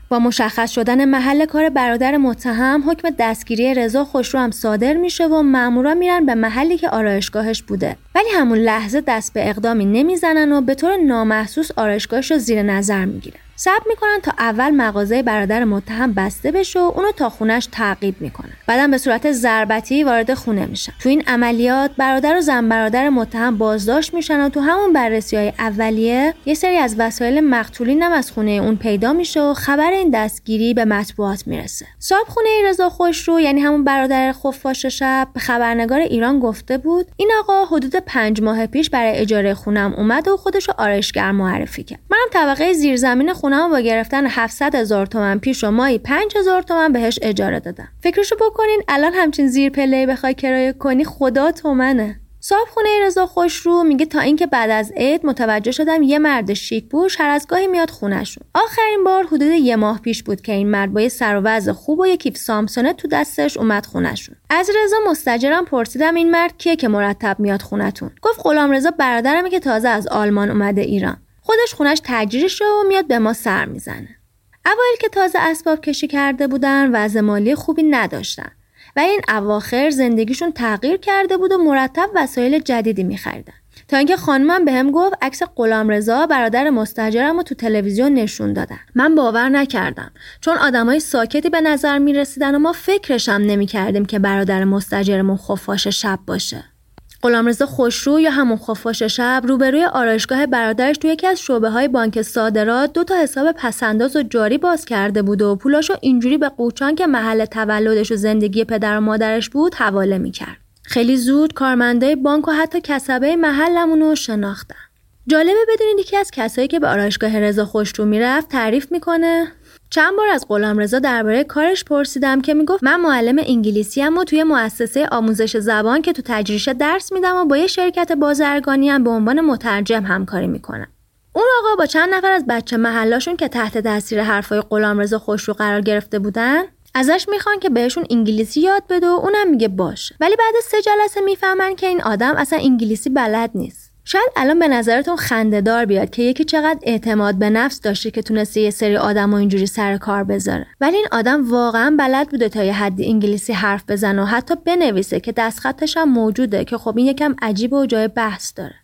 با مشخص شدن محل کار برادر متهم حکم دستگیری رضا خوشرو هم صادر میشه و مامورا میرن به محلی که آرایشگاهش بوده. ولی همون لحظه دست به اقدامی نمی‌زنن و به طور نامحسوس آرایشگاهش رو زیر نظر می‌گیرن. صبر می‌کنن تا اول مغازه برادر متهم بسته بشه و اونو تا خونش تعقیب می‌کنن. بعدم به صورت ضربتی وارد خونه میشن. تو این عملیات برادر و زن برادر متهم بازداشت میشن و تو همون بررسی های اولیه یه سری از وسایل مقتولین هم از خونه اون پیدا میشه و خبر این دستگیری به مطبوعات می‌رسه. صاحب خونه رضا خوشرو یعنی همون برادر خفاش شب به خبرنگار ایران گفته بود این آقا حدود پنج ماه پیش برای اجاره خونم اومد و خودشو آرایشگر معرفی کرد. منم طبقه زیرزمین خونم با گرفتن 700 هزار تومن پیش و مایی 5000 تومن بهش اجاره دادم فکرشو بکنین الان همچین زیر پله بخوای کرایه کنی خدا تومنه. صاحب خونه رضا خوشرو میگه تا اینکه بعد از عید متوجه شدم یه مرد شیک پوش هر از گاهی میاد خونشون آخرین بار حدود یه ماه پیش بود که این مرد با یه سر و خوب و یه کیف سامسونه تو دستش اومد خونشون از رضا مستجرم پرسیدم این مرد کیه که مرتب میاد خونتون گفت غلام رضا برادرمه که تازه از آلمان اومده ایران. خودش خونش تجریش و میاد به ما سر می‌زنه. اوایل که تازه اسباب کشی کرده بودن وضع مالی خوبی نداشتن و این اواخر زندگیشون تغییر کرده بود و مرتب وسایل جدیدی میخریدن. تا اینکه خانمم به هم گفت عکس غلام رضا برادر مستجرم رو تو تلویزیون نشون دادن. من باور نکردم. چون آدمای ساکتی به نظر می رسیدن و ما فکرشم نمی کردیم که برادر مستجرمون خفاش شب باشه. غلامرضا خوشرو یا همون خفاش شب روبروی آرایشگاه برادرش توی یکی از شعبه های بانک صادرات دو تا حساب پسنداز و جاری باز کرده بود و پولاشو اینجوری به قوچان که محل تولدش و زندگی پدر و مادرش بود حواله می‌کرد. خیلی زود کارمندای بانک و حتی کسبه محلمون رو شناختن. جالبه بدونید یکی از کسایی که به آرایشگاه رضا خوشرو می‌رفت تعریف می‌کنه چند بار از غلام رضا درباره کارش پرسیدم که می‌گفت من معلم انگلیسی ام و توی مؤسسه آموزش زبان که تو تجریشه درس میدم و با یه شرکت بازرگانی هم به عنوان مترجم همکاری می‌کنم. اون آقا با چند نفر از بچه محلاشون که تحت تاثیر حرفای غلام رضا خوشرو قرار گرفته بودن ازش می‌خوان که بهشون انگلیسی یاد بده و اونم میگه باشه ولی بعد سه جلسه می‌فهمن که این آدم اصلا انگلیسی بلد نیست شاید الان به نظرتون خندهدار بیاد که یکی چقدر اعتماد به نفس داشته که تونسته یه سری آدم و اینجوری سر کار بذاره. ولی این آدم واقعا بلد بوده تا یه حدی انگلیسی حرف بزنه و حتی بنویسه که دستخطش هم موجوده که خب این یکم عجیب و جای بحث داره.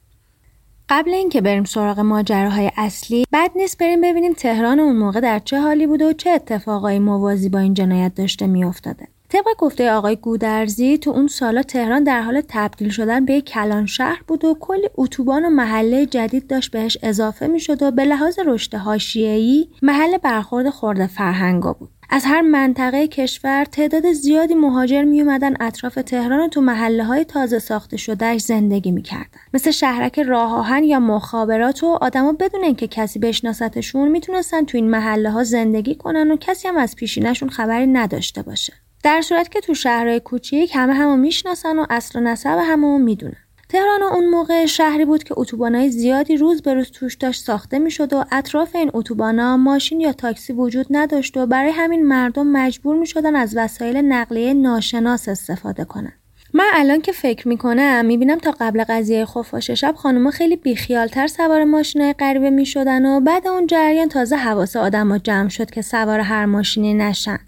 قبل اینکه بریم سراغ ماجراهای اصلی بد نیست بریم ببینیم تهران اون موقع در چه حالی بوده و چه اتفاقایی موازی با این جنایت داشته میافتاده. طبق گفته آقای گودرزی تو اون سالا تهران در حال تبدیل شدن به یک کلان شهر بود و کلی اتوبان و محله جدید داشت بهش اضافه می‌شد و به لحاظ رشد حاشیه‌ای محل برخورد خورده فرهنگا بود. از هر منطقه کشور تعداد زیادی مهاجر می اومدن اطراف تهران و تو محله های تازه ساخته شدهش زندگی می‌کردن. مثل شهرک راه آهن یا مخابرات و آدما بدون اینکه کسی بشناستشون می‌تونستن تو این محله ها زندگی کنن و کسی هم از پیشینشون خبری نداشته باشه. در صورت که تو شهرهای کوچیک همه همو می‌شناسن و اصل و نسب همو می‌دونن. تهران اون موقع شهری بود که اتوبانای زیادی روز به روز توش داشت ساخته می‌شد و اطراف این اتوبانا ماشین یا تاکسی وجود نداشت و برای همین مردم مجبور می‌شدن از وسایل نقلیه ناشناس استفاده کنن. من الان که فکر می‌کنم می‌بینم تا قبل قضیه خفاش شب خانوما خیلی بیخیالتر سوار ماشینای غریبه می‌شدن و بعد اون جریان تازه حواس آدما جمع شد که سوار هر ماشینی نشن.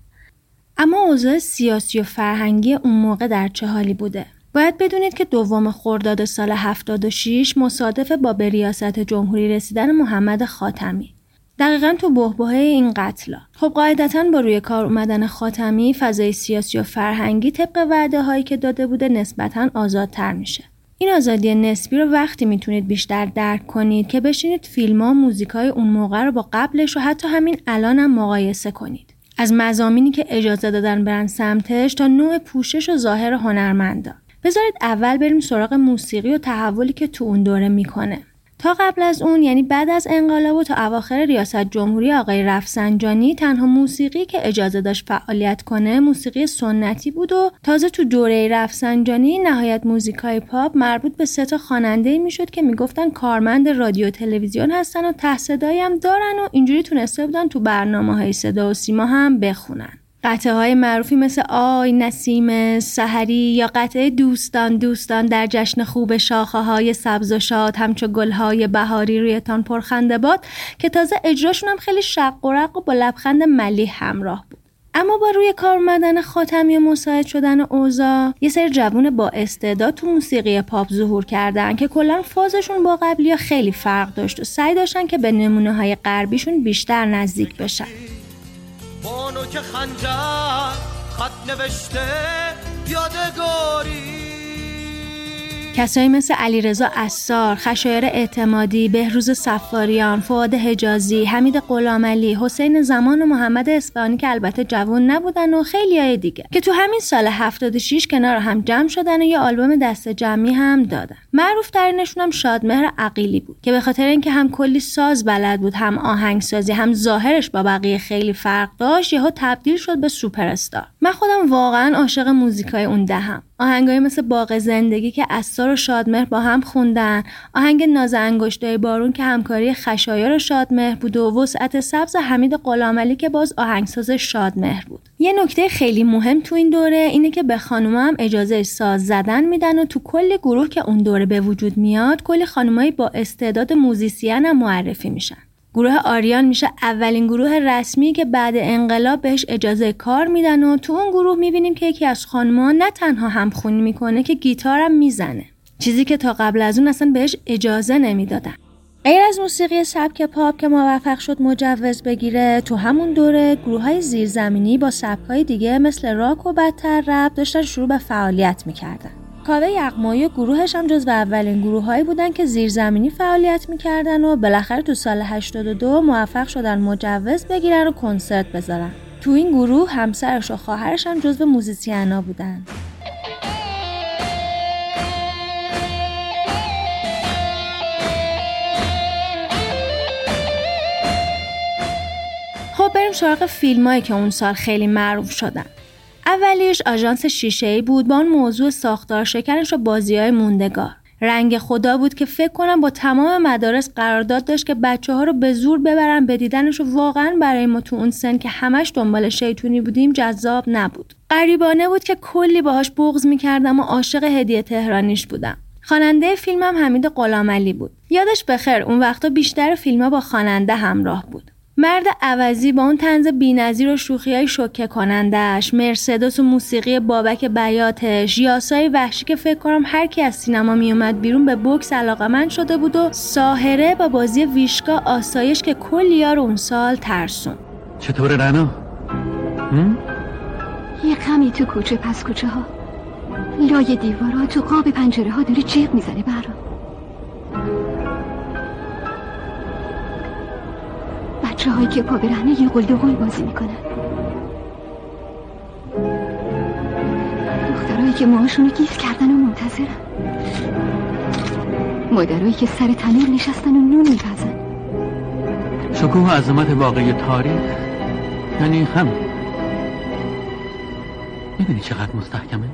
اما اوضاع سیاسی و فرهنگی اون موقع در چه حالی بوده؟ باید بدونید که دوم خرداد سال 76 مصادف با به ریاست جمهوری رسیدن محمد خاتمی. دقیقا تو بهبهه این قتلا خب قاعدتا با روی کار اومدن خاتمی فضای سیاسی و فرهنگی طبق وعده هایی که داده بوده نسبتا آزادتر میشه این آزادی نسبی رو وقتی می‌تونید بیشتر درک کنید که بشینید فیلم ها موزیک های اون موقع رو با قبلش و حتی همین الان هم مقایسه کنید از مزامینی که اجازه دادن برن سمتش تا نوع پوشش و ظاهر هنرمندا. بذارید اول بریم سراغ موسیقی و تحولی که تو اون دوره می‌کنه. تا قبل از اون یعنی بعد از انقلاب و تا اواخر ریاست جمهوری آقای رفسنجانی تنها موسیقی که اجازه داشت فعالیت کنه موسیقی سنتی بود و تازه تو دوره رفسنجانی نهایت موزیکای پاپ مربوط به سه تا خواننده می‌شد که می‌گفتن کارمند رادیو تلویزیون هستن و ته هم دارن و اینجوری تونسته بودن تو برنامه های صدا و سیما هم بخونن. قطعه های معروفی مثل آی نسیم سحری یا قطعه دوستان دوستان در جشن خوب شاخه های سبز و شاد همچو گل های بهاری رویتان پرخنده باد که تازه اجراشون هم خیلی شق و رق و با لبخند ملیح همراه بود. اما با روی کار اومدن خاتمی و مساعد شدن اوزا یه سری جوون با استعداد تو موسیقی پاپ ظهور کردن که کلا فازشون با قبلی خیلی فرق داشت و سعی داشتن که به نمونه های غربیشون بیشتر نزدیک بشن. بانو که خنجر خط نوشته یادگاری. کسایی مثل علیرضا اسار، خشایر اعتمادی، بهروز سفاریان، فواد حجازی، حمید غلامعلی، حسین زمان و محمد اسفانی که البته جوان نبودن و خیلی های دیگه که تو همین سال 76 کنار هم جمع شدن و یه آلبوم دست جمعی هم دادن. معروف ترینشون هم شادمهر عقیلی بود که به خاطر اینکه هم کلی ساز بلد بود، هم آهنگسازی، هم ظاهرش با بقیه خیلی فرق داشت، یهو تبدیل شد به سوپر استار. من خودم واقعا عاشق موزیکای اون دهه‌م. آهنگایی مثل باغ زندگی که عصار و شادمهر با هم خوندن آهنگ ناز انگشتای بارون که همکاری خشایار و شادمهر بود و وسعت سبز حمید غلامعلی که باز آهنگساز شادمهر بود. یه نکته خیلی مهم تو این دوره اینه که به خانوما هم اجازه ساز زدن میدن و تو کل گروه که اون دوره به وجود میاد کل خانومایی با استعداد musician هم معرفی میشن. گروه آریان میشه اولین گروه رسمی که بعد انقلاب بهش اجازه کار میدن و تو اون گروه می‌بینیم که یکی از خانمها نه تنها همخونی می‌کنه که گیتارم می‌زنه. چیزی که تا قبل از اون اصلا بهش اجازه نمی‌دادن. غیر از موسیقی سبک پاپ که موفق شد مجوز بگیره تو همون دوره گروه های زیرزمینی با سبک های دیگه مثل راک و بدتر رب داشتن شروع به فعالیت می‌کردن. کاوه یغمایی و گروهش هم جز اولین گروههایی بودن که زیرزمینی فعالیت می‌کردن و بالاخره تو سال 82 موفق شدن مجوز بگیرن و کنسرت بذارن. تو این گروه همسرش و خواهرش هم جزو موزیسینا بودن. خب بریم سراغ فیلمایی که اون سال خیلی معروف شدن. اولیش آژانس شیشه بود با اون موضوع ساختار شکنش و بازی های موندگار. رنگ خدا بود که فکر کنم با تمام مدارس قرارداد داشت که بچه ها رو به زور ببرن به دیدنش و واقعا برای ما تو اون سن که همش دنبال شیطونی بودیم جذاب نبود. قریبانه بود که کلی باهاش بغض می‌کردم و عاشق هدیه تهرانیش بودم. خواننده فیلمم حمید غلامعلی بود. یادش بخیر اون وقتا بیشتر فیلمها با خواننده همراه بود. مرد عوضی با اون تنز بینظیر و شوخی های شوکه کنندش مرسدس و موسیقی بابک بیاتش. یاسای وحشی که فکر کنم هر کی از سینما میومد بیرون به بوکس علاقمند شده بود و ساهره با بازی ویشکا آسایش که کلی رو اون سال ترسون. چطور رنا؟ یه کمی تو کوچه پس کوچه ها لای دیوارا تو قاب پنجره ها داره جیغ می‌زنه برام. بچه هایی که پا برهنه یه قل قل بازی می‌کنن. دخترهایی که موهاشونو گیس کردن و منتظرن. مادرهایی که سر تنور نشستن و نون میپزن. شکوه عظمت واقعی تاریخ یعنی هم. می‌بینی چقدر مستحکمه؟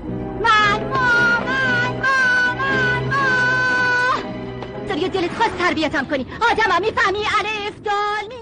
دلت خواست تربیتم کنی. آدمم می‌فهمی. الف دال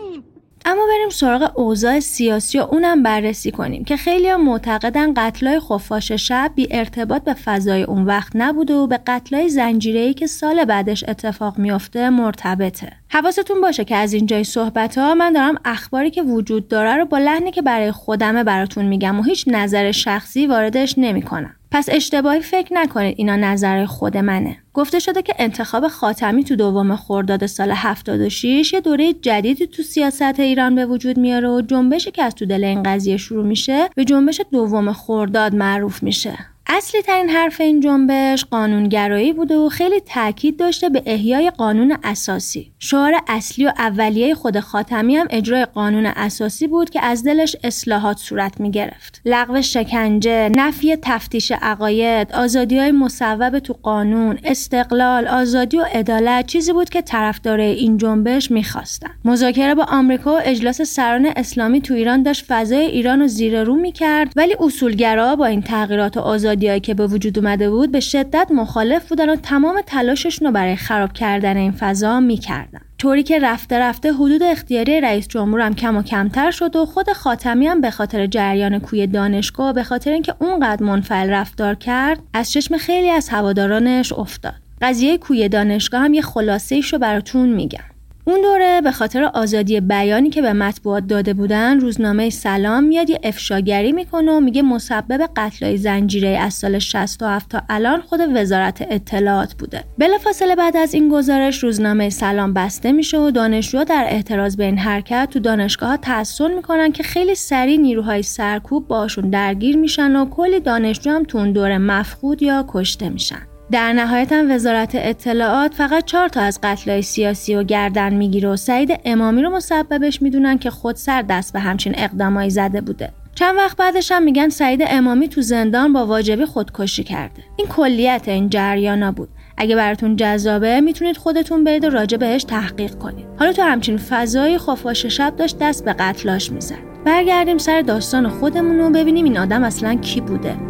اما بریم سراغ اوضاع سیاسی و اونم بررسی کنیم که خیلی هم معتقدن قتلای خفاش شب بی ارتباط به فضای اون وقت نبوده و به قتلای زنجیره‌ای که سال بعدش اتفاق میافته مرتبطه. حواستون باشه که از اینجای صحبت ها من دارم اخباری که وجود داره رو با لحنی که برای خودمه براتون میگم و هیچ نظر شخصی واردش نمی‌کنم. پس اشتباهی فکر نکنید اینا نظر خود منه. گفته شده که انتخاب خاتمی تو دوم خرداد سال 76 یه دوره جدیدی تو سیاست ایران به وجود میاره و جنبشی که از تو دل این قضیه شروع میشه به جنبش دوم خرداد معروف میشه. اصلی ترین حرف این جنبش قانونگرایی بوده و خیلی تاکید داشته به احیای قانون اساسی. شعار اصلی و اولیه خود خاتمی هم اجرای قانون اساسی بود که از دلش اصلاحات صورت می گرفت. لغو شکنجه، نفی تفتیش عقاید، آزادی های مصوب تو قانون، استقلال، آزادی و عدالت چیزی بود که طرفدار این جنبش می‌خواستن. مذاکره با آمریکا و اجلاس سران اسلامی تو ایران داشت فضای ایران رو زیر رو می‌کرد ولی اصولگرا با این تغییرات و آزادیهایی که به وجود اومده بود به شدت مخالف بودن و تمام تلاششون رو برای خراب کردن این فضا می‌کردن. طوری که رفته رفته حدود اختیاری رئیس جمهور هم کم و کمتر شد و خود خاتمی هم به خاطر جریان کوی دانشگاه و به خاطر اینکه اونقدر منفعل رفتار کرد از چشم خیلی از هوادارانش افتاد. قضیه کوی دانشگاه هم یه خلاصه رو براتون میگم. اون دوره به خاطر آزادی بیانی که به مطبوعات داده بودن روزنامه سلام میاد یه افشاگری می‌کنه و میگه مسبب قتلای زنجیره از سال 67 تا الان خود وزارت اطلاعات بوده. بلافاصله بعد از این گزارش روزنامه سلام بسته میشه و دانشجوها در اعتراض به این حرکت تو دانشگاه تحسن می‌کنن که خیلی سریع نیروهای سرکوب باشون درگیر میشن و کلی دانشجو هم تو اون دوره مفقود یا کشته میشن. در نهایت هم وزارت اطلاعات فقط چهار تا از قتلهای سیاسی و گردن می‌گیره و سعید امامی رو مسببش می‌دونن که خود سر دست به همچین اقدامایی زده بوده. چند وقت بعدش هم میگن سعید امامی تو زندان با واجبی خودکشی کرده. این کلیت این جریانا بود. اگه براتون جذابه می‌تونید خودتون برید و راجع بهش تحقیق کنید. حالا تو همچین فضای خفاش شب داشت دست به قتلاش می‌زد. برگردیم سر داستان خودمون و ببینیم این آدم اصلا کی بوده.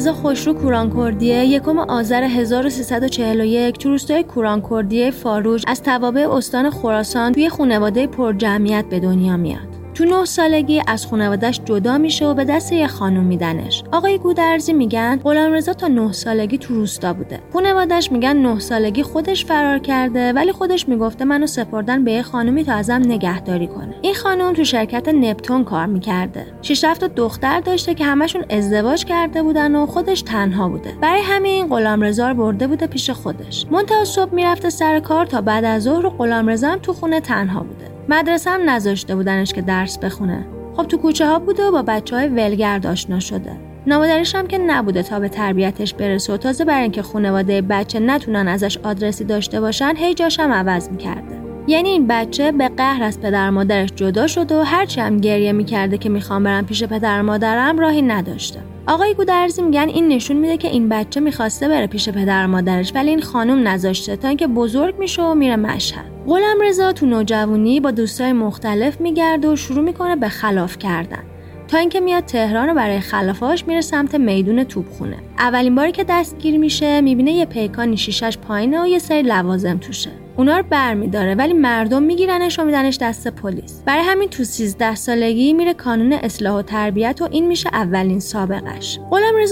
غلامرضا خوشرو کورانکردیه یکم آذر 1341 تو روستای کورانکردیه فاروج از توابع استان خراسان توی خانواده پر جمعیت به دنیا میاد. تو نه سالگی از خانوادهش جدا میشه و به دست یه خانم میدنش. آقای گودرزی میگن غلامرضا تا نه سالگی تو روستا بوده. خانوادهش میگن نه سالگی خودش فرار کرده ولی خودش می‌گفته منو سپردن به یه خانومی تا ازم نگهداری کنه. این خانم تو شرکت نپتون کار می‌کرده. شش تا دختر داشته که همشون ازدواج کرده بودن و خودش تنها بوده. برای همین غلامرضا برده بوده پیش خودش. منتها صبح می‌رفته سر کار تا بعد از ظهر غلامرضا تو خونه تنها بوده. مدرسه هم نذاشته بودنش که درس بخونه. خب تو کوچه ها بوده و با بچه های ولگرد آشنا شده. نامادریش هم که نبوده تا به تربیتش برسه و تازه برای اینکه خانواده بچه نتونن ازش آدرسی داشته باشن هی جاش هم عوض می‌کرده. یعنی این بچه به قهر از پدر مادرش جدا شده و هرچی هم گریه می‌کرده که می‌خوام برم پیش پدر مادرم راهی نداشته. آقای گودرزی میگن این نشون میده که این بچه می‌خواسته بره پیش پدر مادرش ولی این خانم نذاشته تا اینکه بزرگ میشه و میره مشهد. غلام رضا تو نوجوانی با دوستای مختلف میگرده و شروع می‌کنه به خلاف کردن تا اینکه میاد تهران و برای خلافاش میره سمت میدون توپخونه. اولین باری که دستگیر میشه می‌بینه یه پیکانی شیشش پایینه و یه سری لوازم توشه. اونا رو برمیداره ولی مردم میگیرنش و میدنش دست پلیس. برای همین تو 13 سالگی میره کانون اصلاح و تربیت و این میشه اولین سابقش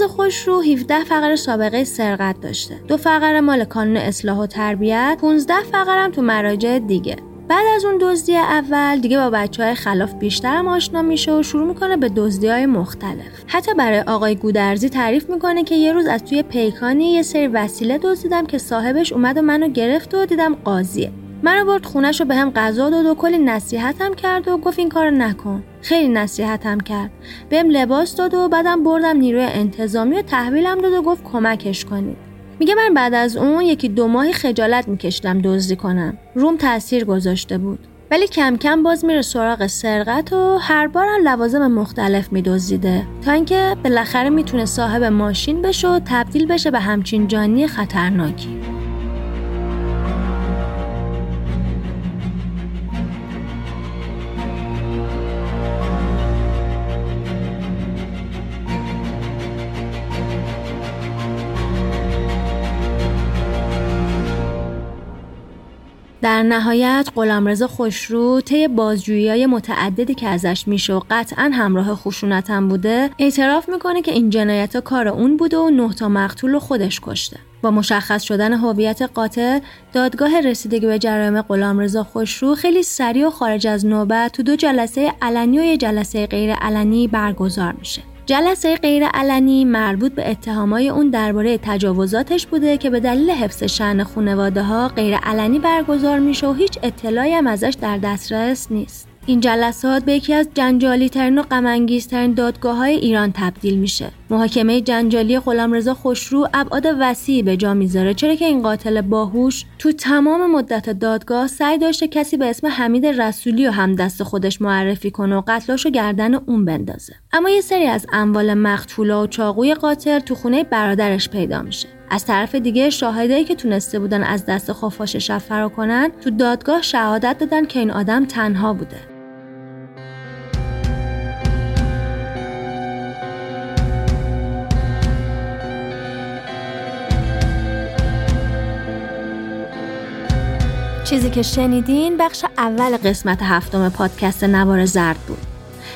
خوش رو 17 فقره سابقه سرقت داشته. دو فقره مال کانون اصلاح و تربیت 15 فقره هم تو مراجع دیگه. بعد از اون دزدی اول دیگه با بچه های خلاف بیشتر هم آشنا میشه و شروع می‌کنه به دزدی های مختلف. حتی برای آقای گودرزی تعریف می‌کنه که یه روز از توی پیکانی یه سری وسیله دزدیدم که صاحبش اومد و منو گرفت و دیدم قاضیه. منو برد خونش رو به هم غذا داد و کلی نصیحتم کرد و گفت این کار نکن. خیلی نصیحتم کرد. بهم لباس داد و بعدم بردم نیروی انتظامی و تحویلم داد و گفت کمکش کنید. میگه من بعد از اون یکی دو ماهی خجالت میکشیدم دزدی کنم. روم تاثیر گذاشته بود. ولی کم کم باز میره سراغ سرقت و هر بار هم لوازم مختلف میدزدیده. تا اینکه بالاخره می‌تونه صاحب ماشین بشه و تبدیل بشه به همچین جانی خطرناکی. در نهایت غلامرضا خوشرو طی بازجویی متعددی که ازش میشه و قطعا همراه خشونتم بوده اعتراف می‌کنه که این جنایت کار اون بوده و نه تا مقتول رو خودش کشته. با مشخص شدن هویت قاتل دادگاه رسیدگی به جرایم غلامرضا خوشرو خیلی سریع و خارج از نوبت تو دو جلسه علنی و یه جلسه غیر علنی برگزار میشه. جلسه غیر علنی مربوط به اتهامای اون درباره تجاوزاتش بوده که به دلیل حفظ شن خانواده ها غیر علنی برگزار میشه و هیچ اطلاعی هم ازش در دسترس نیست. این جلسات به یکی از جنجالی ترین و غمانگیزترین دادگاه های ایران تبدیل میشه. محاکمه جنجالی غلامرضا خوشرو ابعاد وسیعی به جا می‌ذاره چرا که این قاتل باهوش تو تمام مدت دادگاه سعی داشته کسی به اسم حمید رسولی و هم دست خودش معرفی کنه و قتلاشو گردن اون بندازه. اما یه سری از اموال مقتولا و چاقوی قاتل تو خونه برادرش پیدا میشه. از طرف دیگه شاهدایی که تونسته بودن از دست خفاش شب فرار کنن تو دادگاه شهادت دادن که این آدم تنها بوده چیزی که شنیدین بخش اول قسمت هفتم پادکست نوار زرد بود.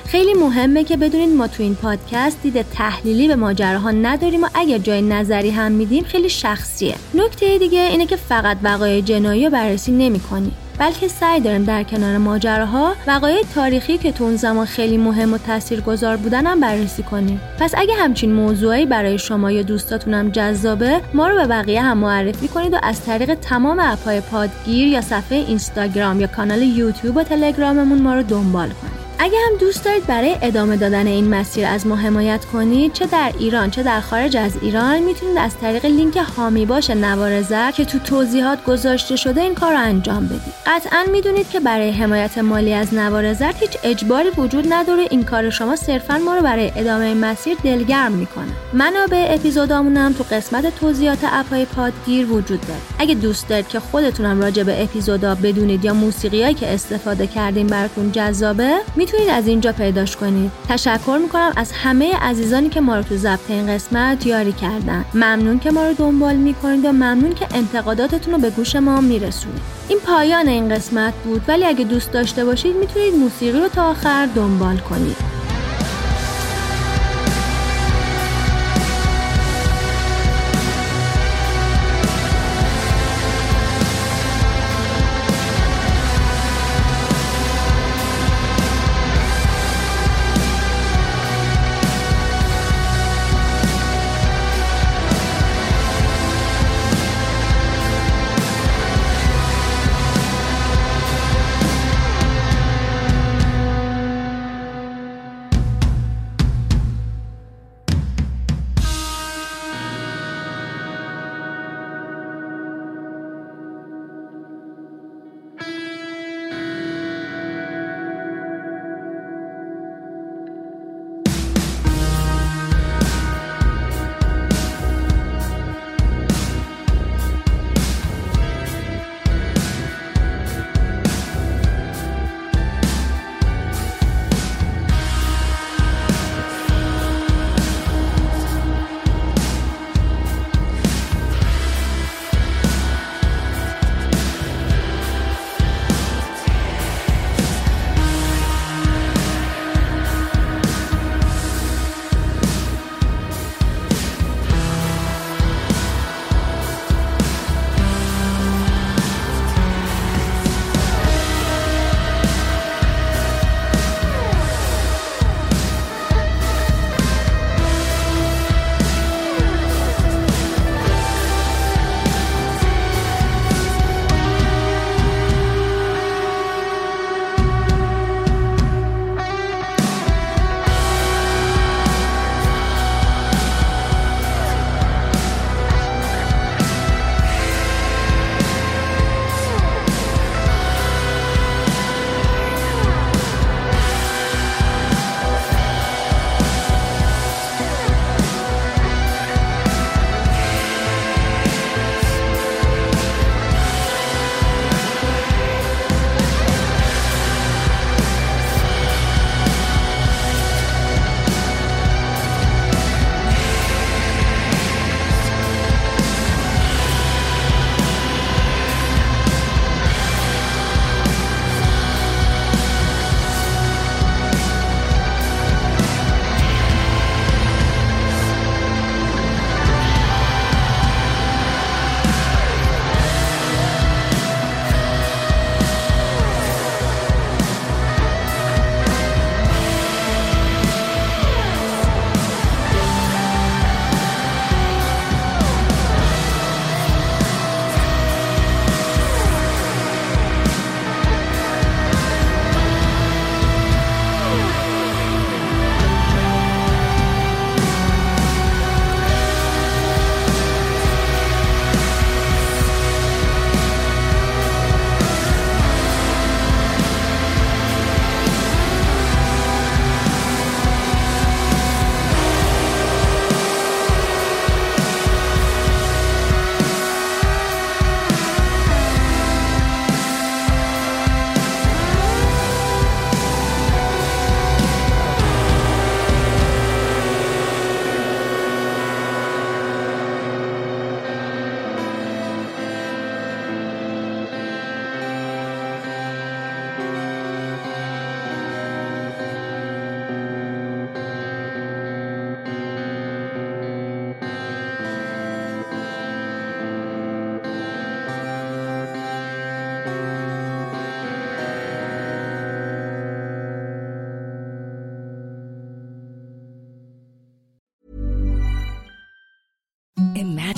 خیلی مهمه که بدونید ما تو این پادکست دید تحلیلی به ماجراها نداریم و اگر جای نظری هم میدیم خیلی شخصیه. نکته دیگه اینه که فقط وقایع جنایی رو بررسی نمی‌کنیم بلکه سعی داریم در کنار ماجراها وقایع تاریخی که تو اون زمان خیلی مهم و تاثیرگذار بودن هم بررسی کنیم. پس اگه همچین موضوعی برای شما یا دوستاتونم جذابه ما رو به بقیه هم معرفی کنید و از طریق تمام اپهای پادگیر یا صفحه اینستاگرام یا کانال یوتیوب و تلگراممون ما رو دنبال کنید. اگه هم دوست دارید برای ادامه دادن این مسیر از ما حمایت کنید چه در ایران چه در خارج از ایران می‌تونید از طریق لینک هامی باش نوار که تو توضیحات گذاشته شده این کار رو انجام بدید. قطعا می‌دونید که برای حمایت مالی از نوار هیچ اجباری وجود نداره. این کار شما صرفا ما رو برای ادامه مسیر دلگرم می‌کنه. منابع اپیزودامونم تو قسمت توضیحات اپهای پادگیر وجود داره. اگه دوست دارید که خودتونم راجع به اپیزودا بدونید یا موسیقیایی که استفاده کردیم براتون جذابه از اینجا پیداش کنید. تشکر می‌کنم از همه عزیزانی که ما رو تو ضبط این قسمت یاری کردن. ممنون که ما رو دنبال می‌کنید و ممنون که انتقاداتتون رو به گوش ما میرسونید. این پایان این قسمت بود ولی اگه دوست داشته باشید می‌تونید موسیقی رو تا آخر دنبال کنید.